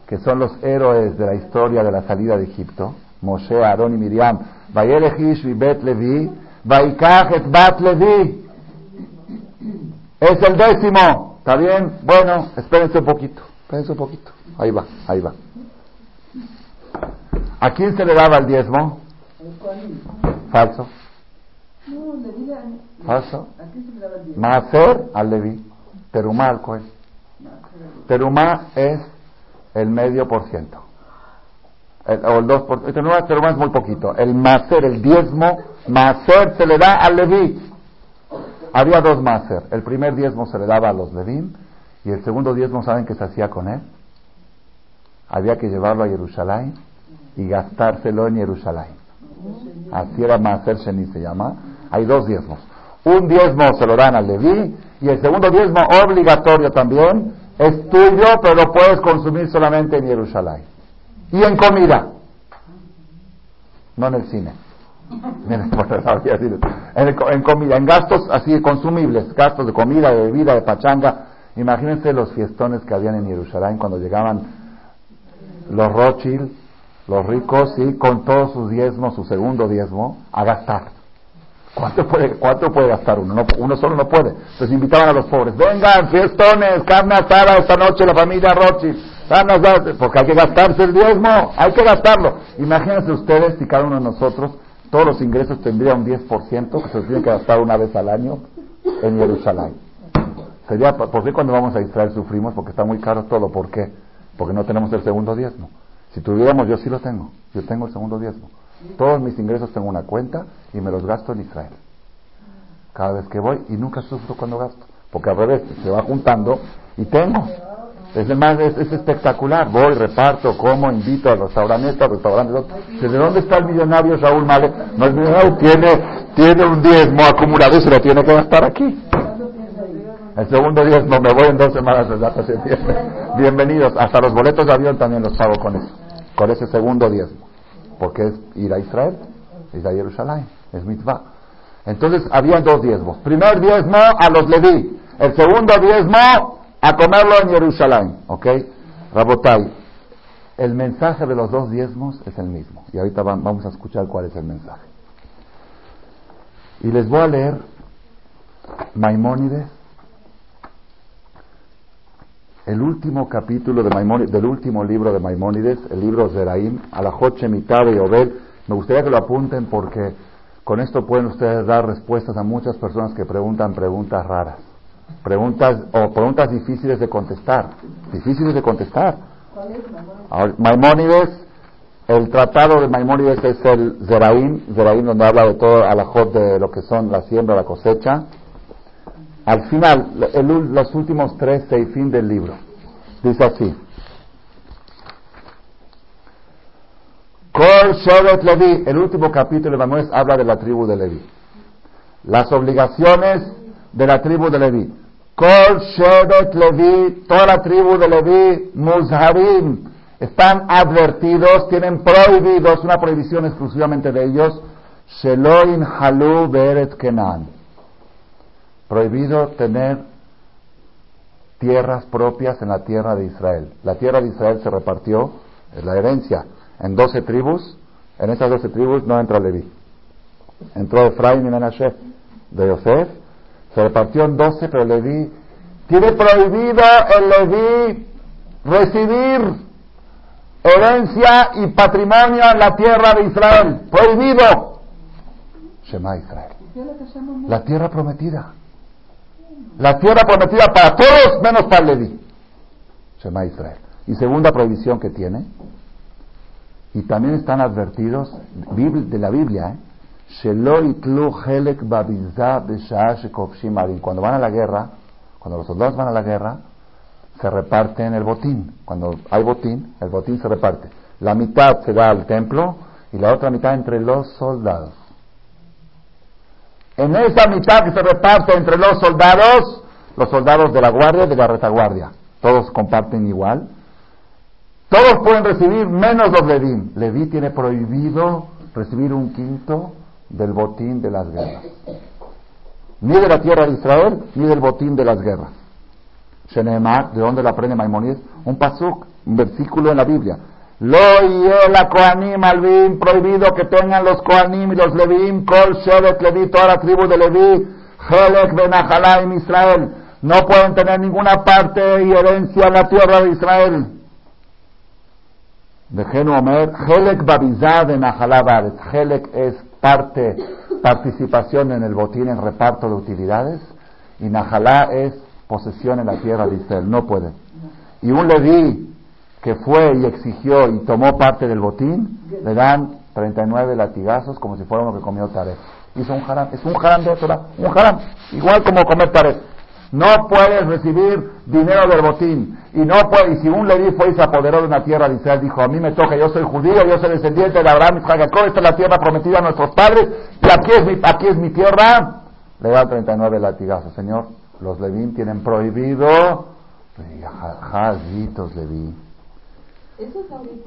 que son los héroes de la historia de la salida de Egipto, Moshe, Aarón y Miriam, y Bet Levi, et Bat Levi. Es el décimo, ¿está bien? Bueno, espérense un poquito, espérense un poquito. Ahí va, ahí va. ¿A quién se le daba el diezmo? Falso. Falso. Maser al Levi. Terumá al Cohen. Terumá es el medio por ciento. O el dos por ciento. Terumá es muy poquito. El Maser, el diezmo, Maser se le da al Levi. Había dos Maser. El primer diezmo se le daba a los Levim y el segundo diezmo, ¿saben qué se hacía con él? Había que llevarlo a Jerusalén y gastárselo en Jerusalén. Así era Maser Sheni se llama. Hay dos diezmos. Un diezmo se lo dan al Leví y el segundo diezmo obligatorio también es tuyo, pero lo puedes consumir solamente en Jerusalén. Y en comida, no en el cine. en, comida, en gastos así consumibles, gastos de comida, de bebida, de pachanga. Imagínense los fiestones que habían en Jerusalén cuando llegaban los Rothschild, los ricos, y con todos sus diezmos, su segundo diezmo, a gastar. ¿Cuánto puede, cuánto puede gastar uno? uno solo no puede. Entonces invitaban a los pobres, vengan, fiestones, carne asada esta noche, la familia Rothschild, porque hay que gastarse el diezmo, hay que gastarlo. Imagínense ustedes si cada uno de nosotros, todos los ingresos tendría un 10% que se tiene que gastar una vez al año en Jerusalén. Sería, ¿Por qué cuando vamos a Israel sufrimos? Porque está muy caro todo. ¿Por qué? Porque no tenemos el segundo diezmo. Si tuviéramos, yo sí lo tengo. Yo tengo el segundo diezmo. Todos mis ingresos tengo una cuenta y me los gasto en Israel. Cada vez que voy y nunca sufro cuando gasto. Porque al revés, se va juntando y tengo. Es, es, espectacular. Voy, reparto, como, invito a restaurantes, a restaurantes. ¿De dónde está el millonario Raúl Male? No es millonario, tiene, tiene un diezmo acumulado y se lo tiene que gastar aquí. El segundo diezmo me voy en dos semanas, Bienvenidos. Hasta los boletos de avión también los pago con eso. Con ese segundo diezmo porque es ir a Israel, ir a Jerusalén, es mitzvah. Entonces había dos diezmos. Primer diezmo a los Leví, el segundo diezmo a comerlo en Jerusalén. ¿Ok? Rabotai, el mensaje de los dos diezmos es el mismo. Y ahorita vamos a escuchar cuál es el mensaje. Y les voy a leer Maimónides el último capítulo de Maimónides, del último libro de Maimónides, el libro Zeraim, Alajoche, Mitad Obed. Me gustaría que lo apunten porque con esto pueden ustedes dar respuestas a muchas personas que preguntan preguntas raras. Preguntas o preguntas difíciles de contestar. Difíciles de contestar. Maimónides, el tratado de Maimónides es el Zeraim, Zeraim donde habla de todo Alajot de lo que son la siembra, la cosecha. Al final, los últimos tres fin del libro, dice así. Kol Shevet Levi, el último capítulo de Manuel habla de la tribu de Levi. Las obligaciones de la tribu de Levi. Kol Shevet Levi, toda la tribu de Levi, Muzharim, están advertidos, tienen prohibidos, una prohibición exclusivamente de ellos, Sheloin Halu Beret Kenan prohibido tener tierras propias en la tierra de Israel. La tierra de Israel se repartió, es la herencia, en doce tribus. En esas doce tribus no entra Leví. Entró Efraín y Menashe de Yosef. Se repartió en doce, pero Leví tiene prohibido el Leví recibir herencia y patrimonio en la tierra de Israel. Prohibido. Shema Israel. La tierra prometida. La tierra prometida para todos menos para Levi. Shema Israel. Y segunda prohibición que tiene, y también están advertidos de la Biblia, ¿eh? Cuando van a la guerra, cuando los soldados van a la guerra, se reparten el botín. Cuando hay botín, el botín se reparte. La mitad se da al templo y la otra mitad entre los soldados. En esa mitad que se reparte entre los soldados, los soldados de la guardia y de la retaguardia, todos comparten igual. Todos pueden recibir menos los Leví. Leví tiene prohibido recibir un quinto del botín de las guerras. Ni de la tierra de Israel, ni del botín de las guerras. Shenemar, ¿de dónde lo aprende Maimonides? Un pasuk, un versículo en la Biblia. Lo la Koanim Alvim, prohibido que tengan los Koanim y los Levim, Kol Shevet Levi, toda la tribu de Levi, Helek Ben Israel. No pueden tener ninguna parte y herencia en la tierra de Israel. De Omer, Helek Babizad en Helek es parte, participación en el botín, en reparto de utilidades, y Najalá es posesión en la tierra de Israel. No pueden. Y un Leví que fue y exigió y tomó parte del botín, le dan 39 latigazos como si fuera uno que comió taref. Hizo un haram, es un haram de Torah, un haram, igual como comer taref. No puedes recibir dinero del botín. Y no puede, y si un leví fue y se apoderó de una tierra de Israel, dijo, a mí me toca, yo soy judío, yo soy descendiente de Abraham, Isaac, Jacob, esta es la tierra prometida a nuestros padres, y aquí es mi, aquí es mi tierra, le dan 39 latigazos. Señor, los levín tienen prohibido, jazitos leví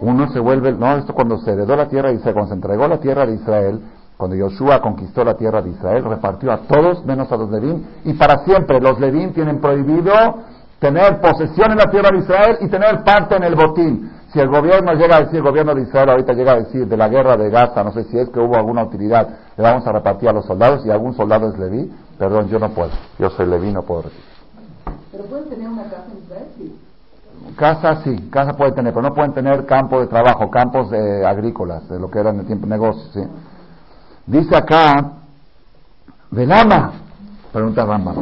uno se vuelve, no, esto cuando se heredó la tierra de Israel, cuando se entregó la tierra de Israel, cuando Joshua conquistó la tierra de Israel, repartió a todos menos a los Levín, y para siempre los Levín tienen prohibido tener posesión en la tierra de Israel y tener parte en el botín. Si el gobierno llega a decir, el gobierno de Israel ahorita llega a decir de la guerra de Gaza, no sé si es que hubo alguna utilidad, le vamos a repartir a los soldados y algún soldado es Leví, perdón, yo no puedo, yo soy Leví, no puedo recibir. Pero pueden tener una casa en Israel. Casa sí, casa puede tener, pero no pueden tener campo de trabajo, campos de agrícolas, de lo que era en el tiempo negocios. Dice acá, Velama, pregunta Rama,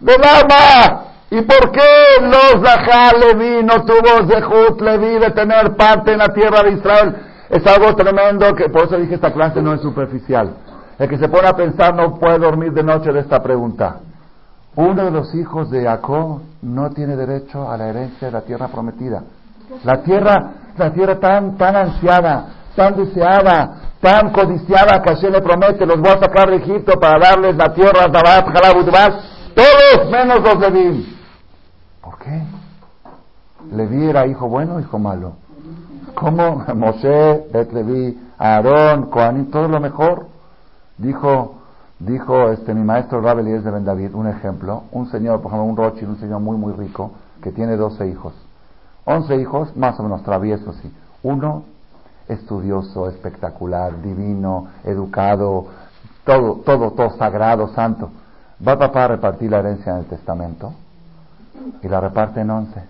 Velama, ¿y por qué los Zahar Levi no tuvo Zehut Levi de tener parte en la tierra de Israel? Es algo tremendo que por eso dije esta clase no es superficial. El que se pone a pensar no puede dormir de noche de esta pregunta. Uno de los hijos de Jacob no tiene derecho a la herencia de la tierra prometida. La tierra, la tierra tan, tan ansiada, tan deseada, tan codiciada que Hashem le promete, los voy a sacar de Egipto para darles la tierra, Dabat, todos menos los Leví. ¿Por qué? Leví era hijo bueno o hijo malo. ¿Cómo? Moshe, Bet Leví, Aarón, Coanín, todo lo mejor. Dijo, Dijo este, mi maestro Rabel es de Ben David, un ejemplo, un señor, por ejemplo, un Rothschild, un señor muy, muy rico, que tiene 12 hijos. 11 hijos, más o menos traviesos, sí. Uno, estudioso, espectacular, divino, educado, todo, todo, todo sagrado, santo. Va papá a repartir la herencia en el testamento y la reparte en 11.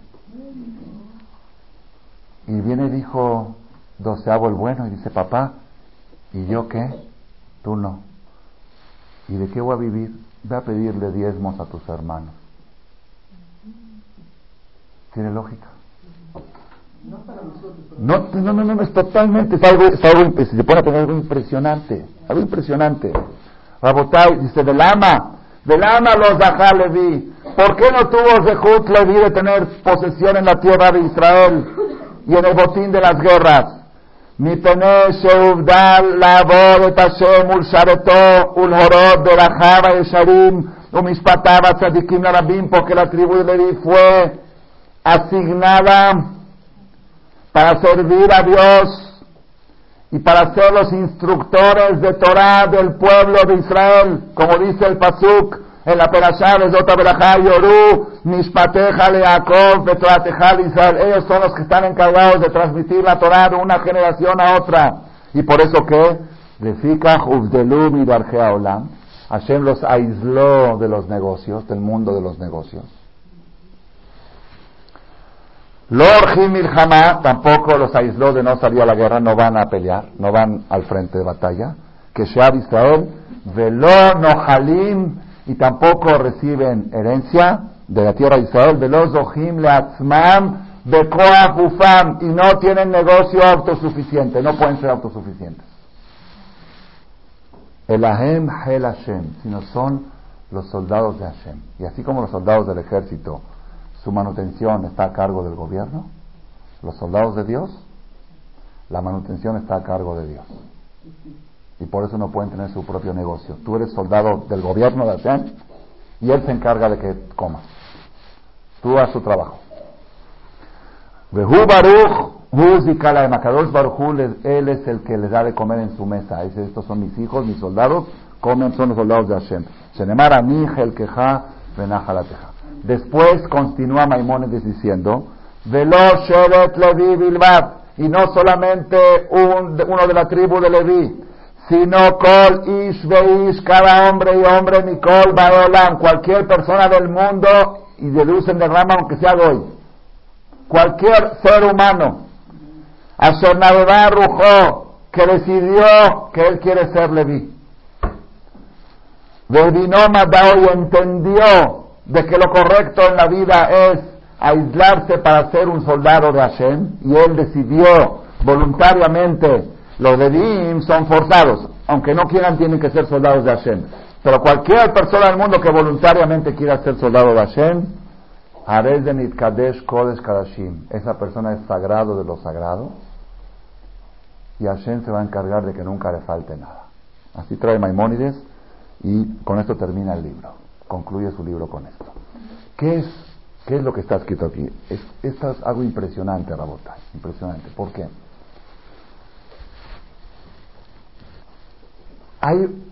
Y viene y dijo, doceavo el bueno, y dice, papá, ¿y yo qué? Tú no. ¿Y de qué voy a vivir? Ve a pedirle diezmos a tus hermanos. ¿Tiene lógica? No, no, no, no, es totalmente, es algo, es algo, se pone a tener algo impresionante, algo impresionante. Rabotai dice, del ama, del ama los Zahar Levi. ¿Por qué no tuvo Zehut Levi de tener posesión en la tierra de Israel y en el botín de las guerras? מפני שהובדל לעבור את השם ולשרתו ולהורות דרכיו הישרים ומשפטיו הצדיקים לרבים, porque la tribu de Levi fue asignada para servir a Dios y para ser los instructores de Torah del pueblo de Israel, como dice el Pasuk, en la perashá de Zota Yoru, Mishpateja, Leakov, Israel. Ellos son los que están encargados de transmitir la Torah de una generación a otra. Y por eso que, Refika, Uvdelu, Midarjea Olam, Hashem los aisló de los negocios, del mundo de los negocios. Lord Milhama tampoco los aisló de no salir a la guerra, no van a pelear, no van al frente de batalla. Que Sheab Israel velo nohalim, y tampoco reciben herencia de la tierra de Israel, velo zohim leatzmam, bekoach y no tienen negocio autosuficiente, no pueden ser autosuficientes. El Ahem Hel Hashem, sino son los soldados de Hashem. Y así como los soldados del ejército, su manutención está a cargo del gobierno, los soldados de Dios, la manutención está a cargo de Dios. Y por eso no pueden tener su propio negocio. Tú eres soldado del gobierno de Hashem y él se encarga de que comas. Tú haz su trabajo. Behu Baruch Música, Makadosh Baruj él es el que les da de comer en su mesa. Dice, estos son mis hijos, mis soldados, comen, son los soldados de Hashem. Shenemar el queja, Después continúa Maimónides diciendo, Velo Sheret Levi Bilbat, y no solamente uno de la tribu de Levi, sino Kol Ish Beish, cada hombre y hombre, Mikol Baolam, cualquier persona del mundo, y deducen de rama aunque sea hoy. Cualquier ser humano Ashernadodá Rujó, que decidió que él quiere ser Leví. Vedinoma y entendió de que lo correcto en la vida es aislarse para ser un soldado de Hashem y él decidió voluntariamente, los Levíim son forzados, aunque no quieran tienen que ser soldados de Hashem, pero cualquier persona del mundo que voluntariamente quiera ser soldado de Hashem, Arez de Nitkadesh Kodesh Kadashim, esa persona es sagrado de lo sagrado y Hashem se va a encargar de que nunca le falte nada. Así trae Maimónides y con esto termina el libro. Concluye su libro con esto. ¿Qué es, qué es lo que está escrito aquí? Es, esto es algo impresionante, Rabota. Impresionante. ¿Por qué? Hay,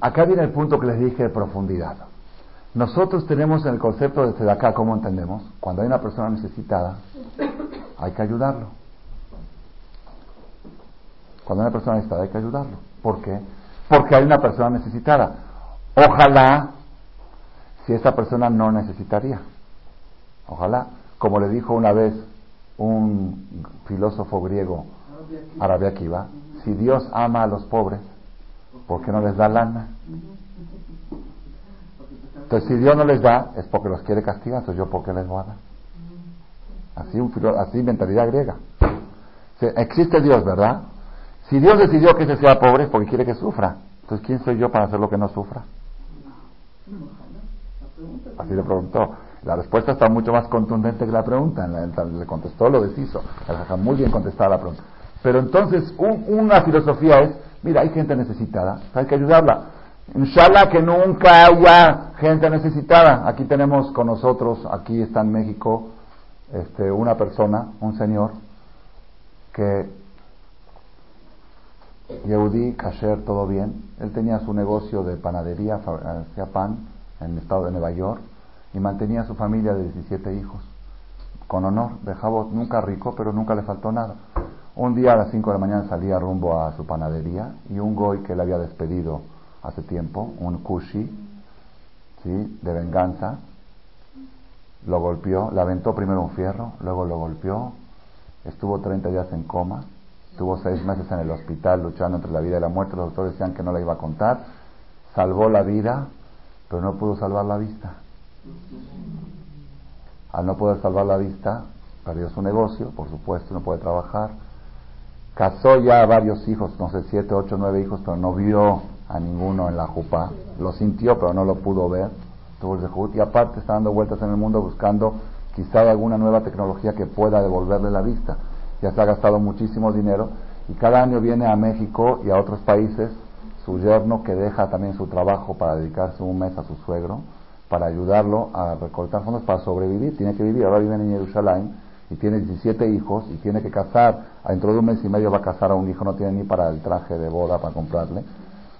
acá viene el punto que les dije de profundidad. Nosotros tenemos en el concepto de acá, ¿cómo entendemos? Cuando hay una persona necesitada, hay que ayudarlo. Cuando hay una persona necesitada hay que ayudarlo. ¿Por qué? Porque hay una persona necesitada. Ojalá si esa persona no necesitaría. Ojalá, como le dijo una vez un filósofo griego, Arabia Kiva, si Dios ama a los pobres, ¿por qué no les da lana? Entonces, si Dios no les da, es porque los quiere castigar, entonces yo, ¿por qué les voy? Así, un así mentalidad griega. existe Dios, ¿verdad? Si Dios decidió que ese sea pobre es porque quiere que sufra. Entonces, ¿quién soy yo para hacer lo que no sufra? Así le preguntó. La respuesta está mucho más contundente que la pregunta. Le contestó lo deshizo. Muy bien contestada la pregunta. Pero entonces, una filosofía es, mira, hay gente necesitada, hay que ayudarla. Inshallah que nunca haya gente necesitada. Aquí tenemos con nosotros, aquí está en México, este, una persona, un señor, que Yehudi, Kasher, todo bien. Él tenía su negocio de panadería, hacía pan en el estado de Nueva York y mantenía a su familia de 17 hijos. Con honor, dejaba nunca rico, pero nunca le faltó nada. Un día a las 5 de la mañana salía rumbo a su panadería y un goy que le había despedido hace tiempo, un kushi, ¿sí? de venganza, lo golpeó, le aventó primero un fierro, luego lo golpeó, estuvo 30 días en coma Estuvo seis meses en el hospital luchando entre la vida y la muerte. Los doctores decían que no la iba a contar. Salvó la vida, pero no pudo salvar la vista. Al no poder salvar la vista, perdió su negocio, por supuesto, no puede trabajar. Casó ya varios hijos, no sé, siete, ocho, nueve hijos, pero no vio a ninguno en la jupa. Lo sintió, pero no lo pudo ver. Y aparte está dando vueltas en el mundo buscando quizá alguna nueva tecnología que pueda devolverle la vista ya se ha gastado muchísimo dinero y cada año viene a México y a otros países su yerno que deja también su trabajo para dedicarse un mes a su suegro, para ayudarlo a recortar fondos para sobrevivir, tiene que vivir, ahora vive en Jerusalén y tiene 17 hijos y tiene que casar, dentro de un mes y medio va a casar a un hijo, no tiene ni para el traje de boda para comprarle.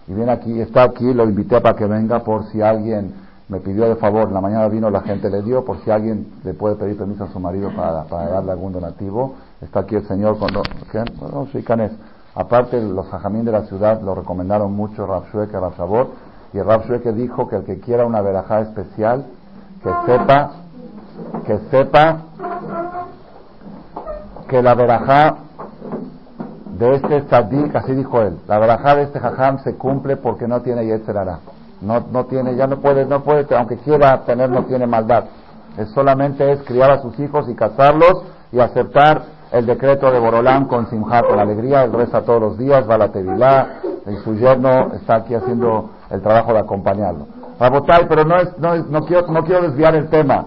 Y viene aquí, está aquí, lo invité para que venga por si alguien me pidió de favor, la mañana vino, la gente le dio, por si alguien le puede pedir permiso a su marido para, para darle algún donativo. Está aquí el Señor cuando... No, Aparte, los hajamín de la ciudad lo recomendaron mucho Rav Shueke, Rav Sabor, y Rav Shueke dijo que el que quiera una verajá especial, que sepa, que sepa que la verajá de este tzadik, así dijo él, la verajá de este jajam se cumple porque no tiene yetzerara. No, no tiene, ya no puede, no puede, aunque quiera tener, no tiene maldad. Es solamente es criar a sus hijos y casarlos y aceptar el decreto de Borolán con simjá, con alegría, él reza todos los días, va a la tevilá, y su yerno está aquí haciendo el trabajo de acompañarlo. Rabotay, pero no, es, no, no, quiero, no quiero desviar el tema.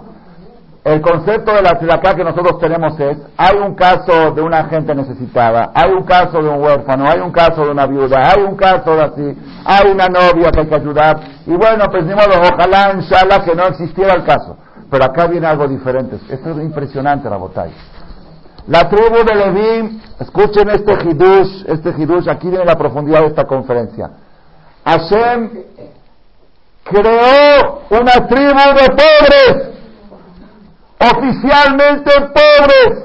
El concepto de la acá que nosotros tenemos es, hay un caso de una gente necesitada, hay un caso de un huérfano, hay un caso de una viuda, hay un caso de así, hay una novia que hay que ayudar, y bueno, pues ni modo, ojalá, inshallah, que no existiera el caso. Pero acá viene algo diferente. Esto es impresionante, Rabotay. La tribu de Leví, escuchen este hidush, este hidush, aquí viene la profundidad de esta conferencia. Hashem creó una tribu de pobres oficialmente pobres.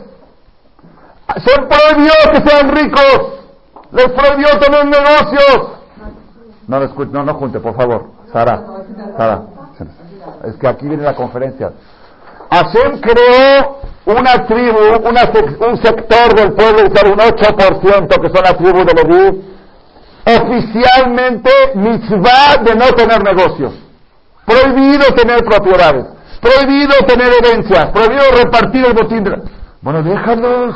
Se prohibió que sean ricos. Les prohibió tener negocios. No, no, no junte, por favor. Sara, Sara. Es que aquí viene la conferencia. Hashem creó una tribu, un sector del pueblo, un 8% que son la tribu de Leví, oficialmente mitzvah de no tener negocios. Prohibido tener propiedades. Prohibido tener herencias, prohibido repartir el botín. Bueno, déjalos.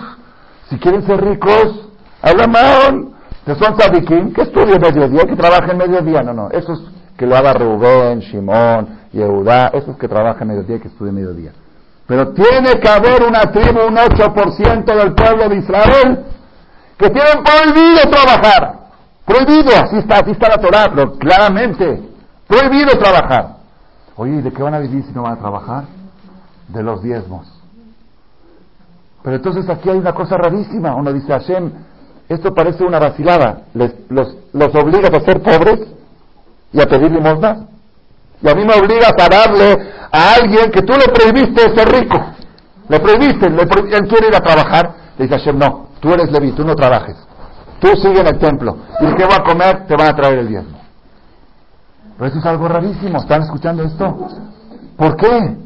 Si quieren ser ricos, hablan que son tzadikim, que estudien mediodía, que trabajen mediodía. No, no, eso es que lo haga Rubén, Shimón, Yehudá, esos que trabajan mediodía, que estudien mediodía. Pero tiene que haber una tribu, un 8% del pueblo de Israel, que tienen prohibido trabajar. Prohibido, así está, así está la Torah, pero claramente, prohibido trabajar. Oye, ¿de qué van a vivir si no van a trabajar? De los diezmos. Pero entonces aquí hay una cosa rarísima. Uno dice, Hashem, esto parece una vacilada. Les, los, obligas a ser pobres y a pedir limosna. Y a mí me obligas a darle a alguien que tú le prohibiste ser rico. Le prohibiste, le él quiere ir a trabajar. Le dice Hashem, no, tú eres Levi, tú no trabajes. Tú sigue en el templo. Y el que va a comer te van a traer el diezmo. Pero eso es algo rarísimo. ¿Están escuchando esto? ¿Por qué?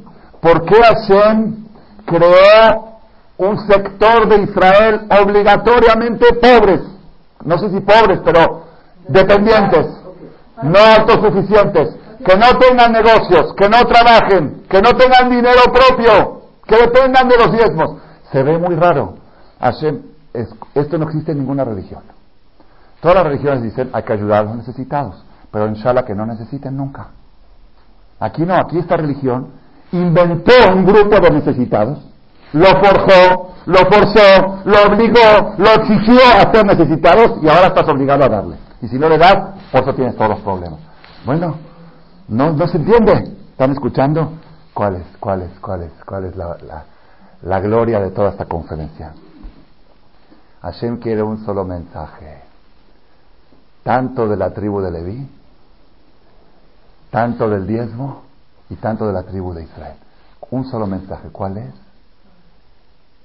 ¿Por qué Hashem creó un sector de Israel obligatoriamente pobres? No sé si pobres, pero dependientes, no autosuficientes, que no tengan negocios, que no trabajen, que no tengan dinero propio, que dependan de los diezmos. Se ve muy raro. Hashem, esto no existe en ninguna religión. Todas las religiones dicen hay que ayudar a los necesitados pero inshallah que no necesiten nunca. Aquí no, aquí esta religión inventó un grupo de necesitados, lo forjó, lo forzó, lo obligó, lo exigió a ser necesitados y ahora estás obligado a darle. Y si no le das, por eso tienes todos los problemas. Bueno, no, no se entiende. ¿Están escuchando? ¿Cuál es, cuál es, cuál es, cuál es la, la, la gloria de toda esta conferencia? Hashem quiere un solo mensaje, tanto de la tribu de Leví tanto del diezmo y tanto de la tribu de Israel. Un solo mensaje, ¿cuál es?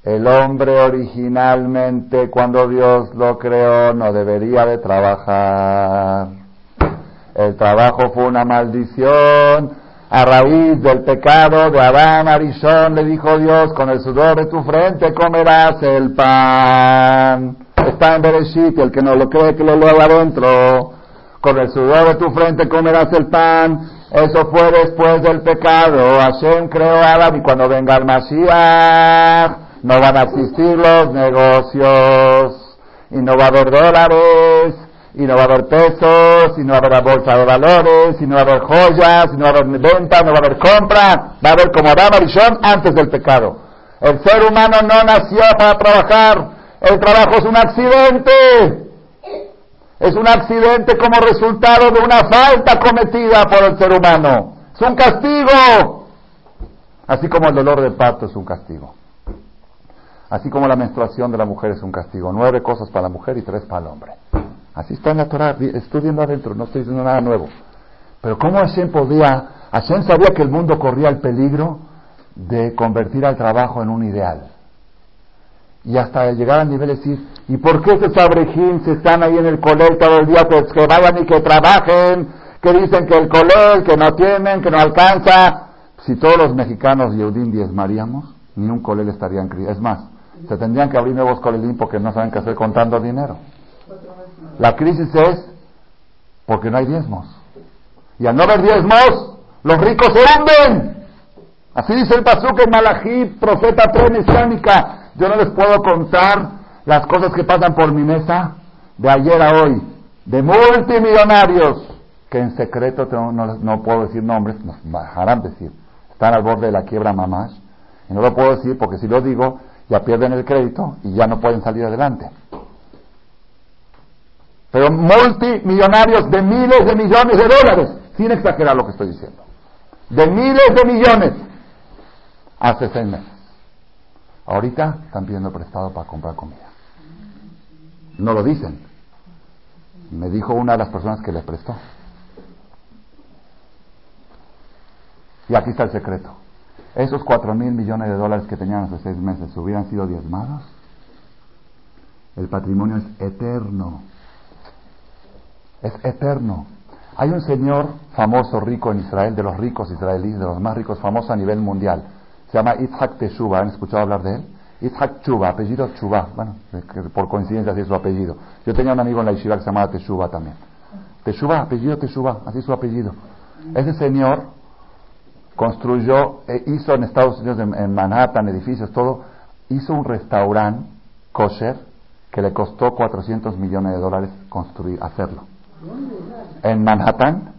El hombre originalmente cuando Dios lo creó no debería de trabajar. El trabajo fue una maldición. A raíz del pecado de Adán Arishon le dijo Dios, con el sudor de tu frente comerás el pan. Está en Bereshit, el que no lo cree que lo lea adentro con el sudor de tu frente comerás el pan. Eso fue después del pecado. Hashem creó Adam y cuando venga el Mashiach no van a existir los negocios y no va a haber dólares y no va a haber pesos y no va a haber bolsa de valores y no va a haber joyas y no va a haber venta, no va a haber compra. Va a haber como Adam Arishon antes del pecado. El ser humano no nació para trabajar. El trabajo es un accidente. Es un accidente como resultado de una falta cometida por el ser humano. Es un castigo. Así como el dolor de parto es un castigo. Así como la menstruación de la mujer es un castigo. Nueve cosas para la mujer y tres para el hombre. Así está en la Torah. Estoy viendo adentro, no estoy diciendo nada nuevo. Pero ¿cómo Hashem podía? Hashem sabía que el mundo corría el peligro de convertir al trabajo en un ideal y hasta llegar al nivel de decir, ¿y por qué esos abrejín se están ahí en el colel todo el día? Pues que vayan y que trabajen, que dicen que el colel, que no tienen, que no alcanza. Si todos los mexicanos Yehudim diezmaríamos, ni un colel estaría en crisis. Es más, Se tendrían que abrir nuevos colelín porque no saben qué hacer con tanto dinero. La crisis es porque no hay diezmos. Y al no haber diezmos, los ricos se hunden. Así dice el Pasuk en Malají, profeta pre-mesiánica. Yo no les puedo contar las cosas que pasan por mi mesa de ayer a hoy, de multimillonarios, que en secreto no, puedo decir nombres, nos dejarán decir, están al borde de la quiebra mamás, y no lo puedo decir porque si lo digo, ya pierden el crédito y ya no pueden salir adelante. Pero multimillonarios de miles de millones de dólares, sin exagerar lo que estoy diciendo, de miles de millones, hace seis meses. Ahorita están pidiendo prestado para comprar comida. No lo dicen. Me dijo una de las personas que les prestó. Y aquí está el secreto. Esos cuatro mil millones de dólares que tenían hace seis meses hubieran sido diezmados. El patrimonio es eterno. Es eterno. Hay un señor famoso, rico en Israel, de los ricos israelíes, de los más ricos, famosos a nivel mundial. Se llama Itzhak Teshuba. ¿Han escuchado hablar de él? Itzhak Chuba, apellido Chuba. Bueno, por coincidencia así es su apellido. Yo tenía un amigo en la Yeshiva que se llamaba Teshuba también. Teshuba, apellido Teshuba, así es su apellido. Ese señor construyó, eh, hizo en Estados Unidos, en, Manhattan, edificios, todo, hizo un restaurante kosher que le costó 400 millones de dólares construir, hacerlo. En Manhattan,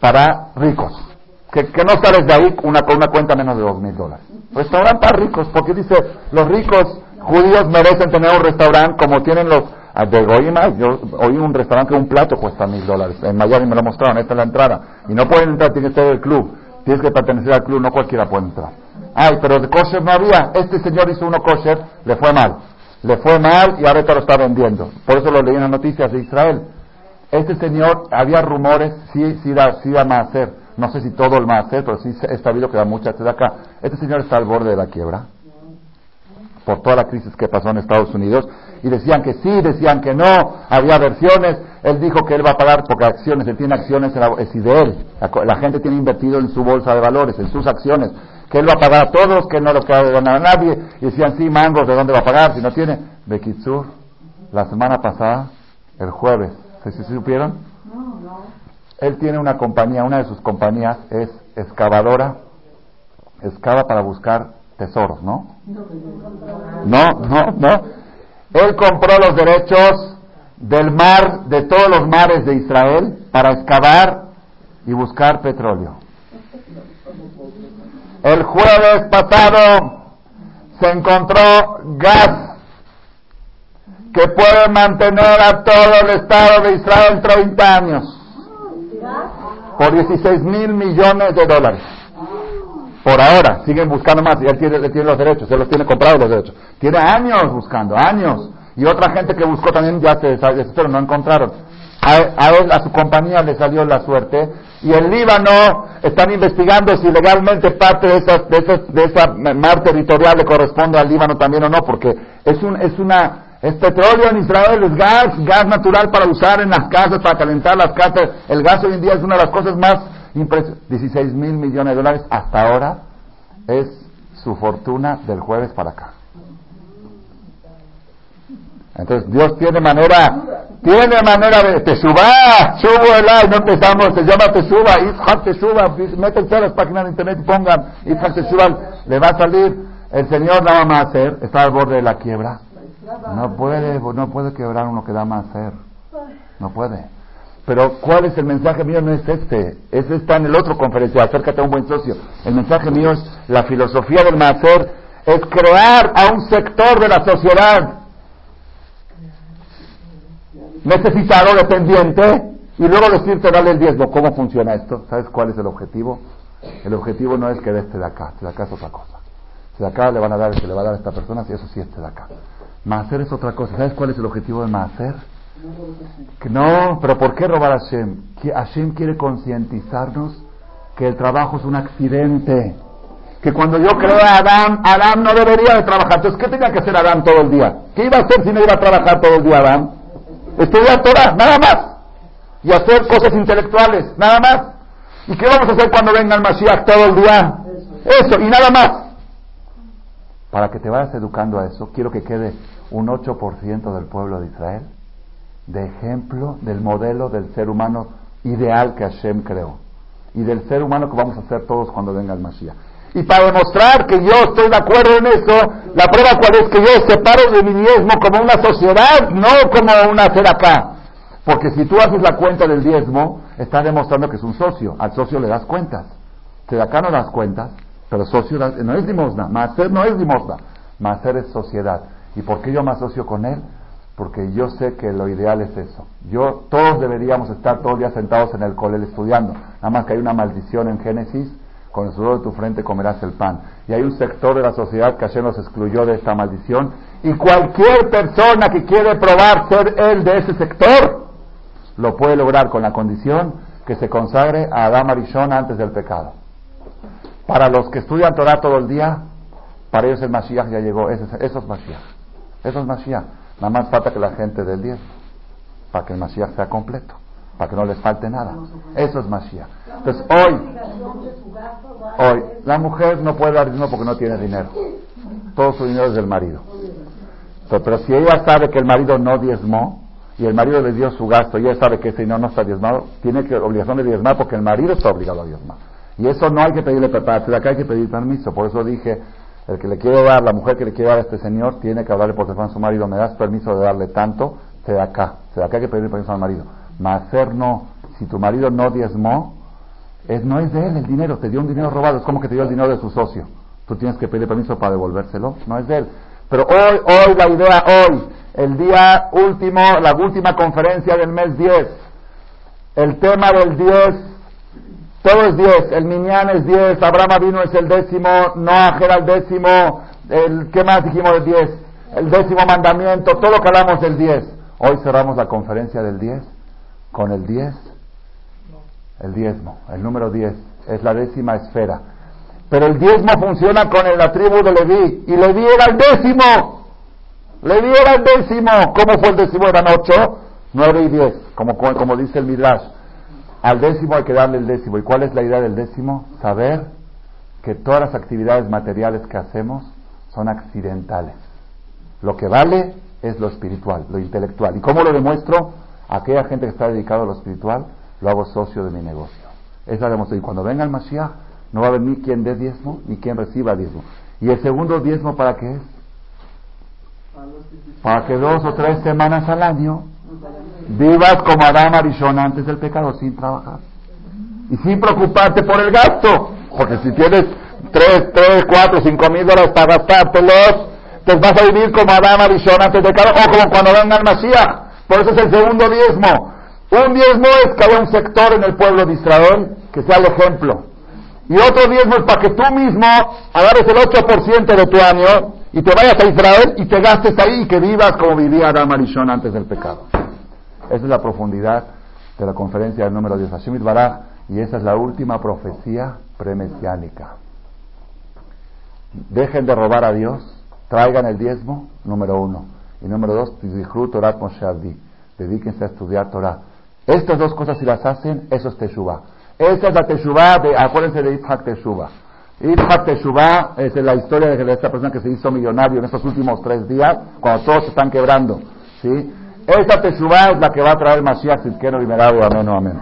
para ricos. Que, no sales de ahí una, con una cuenta menos de 2 mil dólares. Restaurante para ricos, porque dice, los ricos judíos merecen tener un restaurante como tienen los ah, de Goima. Yo oí un restaurante que un plato cuesta mil dólares. En Miami me lo mostraron, esta es la entrada. Y no pueden entrar, tiene que ser el club. Tienes que pertenecer al club, no cualquiera puede entrar. Ay, pero de kosher no había. Este señor hizo uno kosher, le fue mal. Le fue mal y ahora lo está vendiendo. Por eso lo leí en las noticias de Israel. Este señor, había rumores, sí, sí, sí iba a hacer. No sé si todo el hacer, pero sí he sabido que da mucha de acá. Este señor está al borde de la quiebra. Por toda la crisis que pasó en Estados Unidos. Y decían que sí, decían que no. Había versiones. Él dijo que él va a pagar porque acciones, él tiene acciones, es de él. La, gente tiene invertido en su bolsa de valores, en sus acciones, que él va a pagar a todos, que no lo va a ganar a nadie. Y decían, sí, mangos, ¿de dónde va a pagar? Si no tiene. Bekitsur, la semana pasada, el jueves, ¿se, se supieron? Él tiene una compañía, una de sus compañías es excavadora, excava para buscar tesoros, ¿no? No, no, no. Él compró los derechos del mar, de todos los mares de Israel, para excavar y buscar petróleo. El jueves pasado se encontró gas que puede mantener a todo el Estado de Israel 30 años. Por 16 mil millones de dólares. Por ahora, siguen buscando más. Y él tiene, los derechos, él los tiene comprados los derechos. Tiene años buscando, años. Y otra gente que buscó también ya se pero no encontraron. A, él, a su compañía le salió la suerte. Y en Líbano están investigando si legalmente parte de, esa, de, de esa mar territorial le corresponde al Líbano también o no, porque es, un, es, una, es petróleo en Israel, es gas, gas natural para usar en las casas, para calentar las casas. El gas hoy en día es una de las cosas más impresionantes. 16 mil millones de dólares hasta ahora es su fortuna del jueves para acá. Entonces Dios tiene manera, tiene manera de Teshuvah, subo el no empezamos, se llama Teshuvah, Ishak Teshuvah, métanse a las páginas de internet y pongan Ishak Teshuvah, le va a salir, el Señor nada más hacer, está al borde de la quiebra. No puede, no puede quebrar uno que da más hacer. No puede. Pero ¿cuál es el mensaje mío? No es este. Ese está en el otro conferencia. Acércate a un buen socio. El mensaje mío es la filosofía del macer. Es crear a un sector de la sociedad necesitado, dependiente, y luego decirte, dale el diezmo. ¿Cómo funciona esto? ¿Sabes cuál es el objetivo? El objetivo no es que de este de acá, este de acá es otra cosa. Este de acá le van a dar, se le va a dar a esta persona, si eso sí este de acá. Maaser es otra cosa. ¿Sabes cuál es el objetivo de Maaser? No, pero ¿por qué robar a Hashem? Hashem quiere concientizarnos que el trabajo es un accidente. Que cuando yo creo a Adán, Adán no debería de trabajar. Entonces, ¿qué tenía que hacer Adán todo el día? ¿Qué iba a hacer si no iba a trabajar todo el día Adán? Estudiar Torah, nada más. Y hacer cosas intelectuales, nada más. ¿Y qué vamos a hacer cuando venga el Mashiach todo el día? Eso, y nada más. Para que te vayas educando a eso, quiero que quede un 8% del pueblo de Israel de ejemplo del modelo del ser humano ideal que Hashem creó y del ser humano que vamos a ser todos cuando venga el Mashiach. Y para demostrar que yo estoy de acuerdo en eso, la prueba cuál es que yo separo de mi diezmo como una sociedad, no como una hacer acá. Porque si tú haces la cuenta del diezmo, estás demostrando que es un socio. Al socio le das cuentas. De acá no das cuentas, pero socio no es limosna. Macer no es limosna. Macer es sociedad. ¿Y por qué yo me asocio con él? Porque yo sé que lo ideal es eso. Yo, todos deberíamos estar todos los días sentados en el colel estudiando. Nada más que hay una maldición en Génesis, con el sudor de tu frente comerás el pan. Y hay un sector de la sociedad que ayer nos excluyó de esta maldición. Y cualquier persona que quiere probar ser él de ese sector, lo puede lograr con la condición que se consagre a Adán Arishon antes del pecado. Para los que estudian Torah todo el día, para ellos el Mashiach ya llegó. Eso es, Mashiach. Eso es Mashiach. Nada más falta que la gente del día, para que el Mashiach sea completo, para que no les falte nada. Eso es Mashiach. Entonces hoy, hoy, la mujer no puede dar dinero porque no tiene dinero. Todo su dinero es del marido. Pero, si ella sabe que el marido no diezmó, y el marido le dio su gasto y ella sabe que ese dinero no está diezmado, tiene que obligación de diezmar porque el marido está obligado a diezmar. Y eso no hay que pedirle preparación, acá hay que pedir permiso. Por eso dije, el que le quiere dar, la mujer que le quiere dar a este señor, tiene que hablarle por teléfono a su marido, ¿me das permiso de darle tanto? Se da acá, se da acá hay que pedir permiso al marido. Macer no, si tu marido no diezmó, no es de él el dinero, te dio un dinero robado, es como que te dio el dinero de su socio. Tú tienes que pedir permiso para devolvérselo, no es de él. Pero hoy, hoy, la idea, hoy, el día último, la última conferencia del mes 10, el tema del 10 todo es 10, el Minyan es 10, Abraham vino es el décimo, Noah era el décimo, el, ¿qué más dijimos del 10? El décimo mandamiento, todo lo que hablamos del 10. Hoy cerramos la conferencia del 10 con el 10, el diezmo, el número 10, es la décima esfera. Pero el diezmo funciona con la tribu de Leví, y Leví era el décimo. Leví era el décimo. ¿Cómo fue el décimo? Eran 8, 9 y 10, como, como dice el Midrash. Al décimo hay que darle el décimo. ¿Y cuál es la idea del décimo? Saber que todas las actividades materiales que hacemos son accidentales. Lo que vale es lo espiritual, lo intelectual. ¿Y cómo lo demuestro? Aquella gente que está dedicada a lo espiritual, lo hago socio de mi negocio. Esa la demostración. Y cuando venga el Mashiach, no va a haber ni quien dé diezmo, ni quien reciba diezmo. ¿Y el segundo diezmo para qué es? Para que dos o tres semanas al año Vivas como Adán Arishon antes del pecado, sin trabajar. Y sin preocuparte por el gasto. Porque si tienes 3, 3, 4, 5 mil dólares para gastártelos, te vas a vivir como Adán Arishon antes del pecado, o como cuando venga el Mashiach. Por eso es el segundo diezmo. Un diezmo es que haya un sector en el pueblo de Israel que sea el ejemplo. Y otro diezmo es para que tú mismo agarres el 8% de tu año y te vayas a Israel y te gastes ahí y que vivas como vivía Adam Arishon antes del pecado. Esa es la profundidad de la conferencia del número 10, Hashemit Baraj, y esa es la última profecía premesiánica. Dejen de robar a Dios, traigan el diezmo, número uno. Y número dos, Torah Moshe Dedíquense a estudiar Torah. Estas dos cosas, si las hacen, eso es Teshuvah. Esa es la Teshuvah, de, acuérdense de Yitzhak Teshuvah. Yitzhak Teshuvah es la historia de esta persona que se hizo millonario en estos últimos tres días, cuando todos se están quebrando. ¿sí? Esa Teshuvah es la que va a traer Mashiach Tzidkenu y Merado. Amén amén.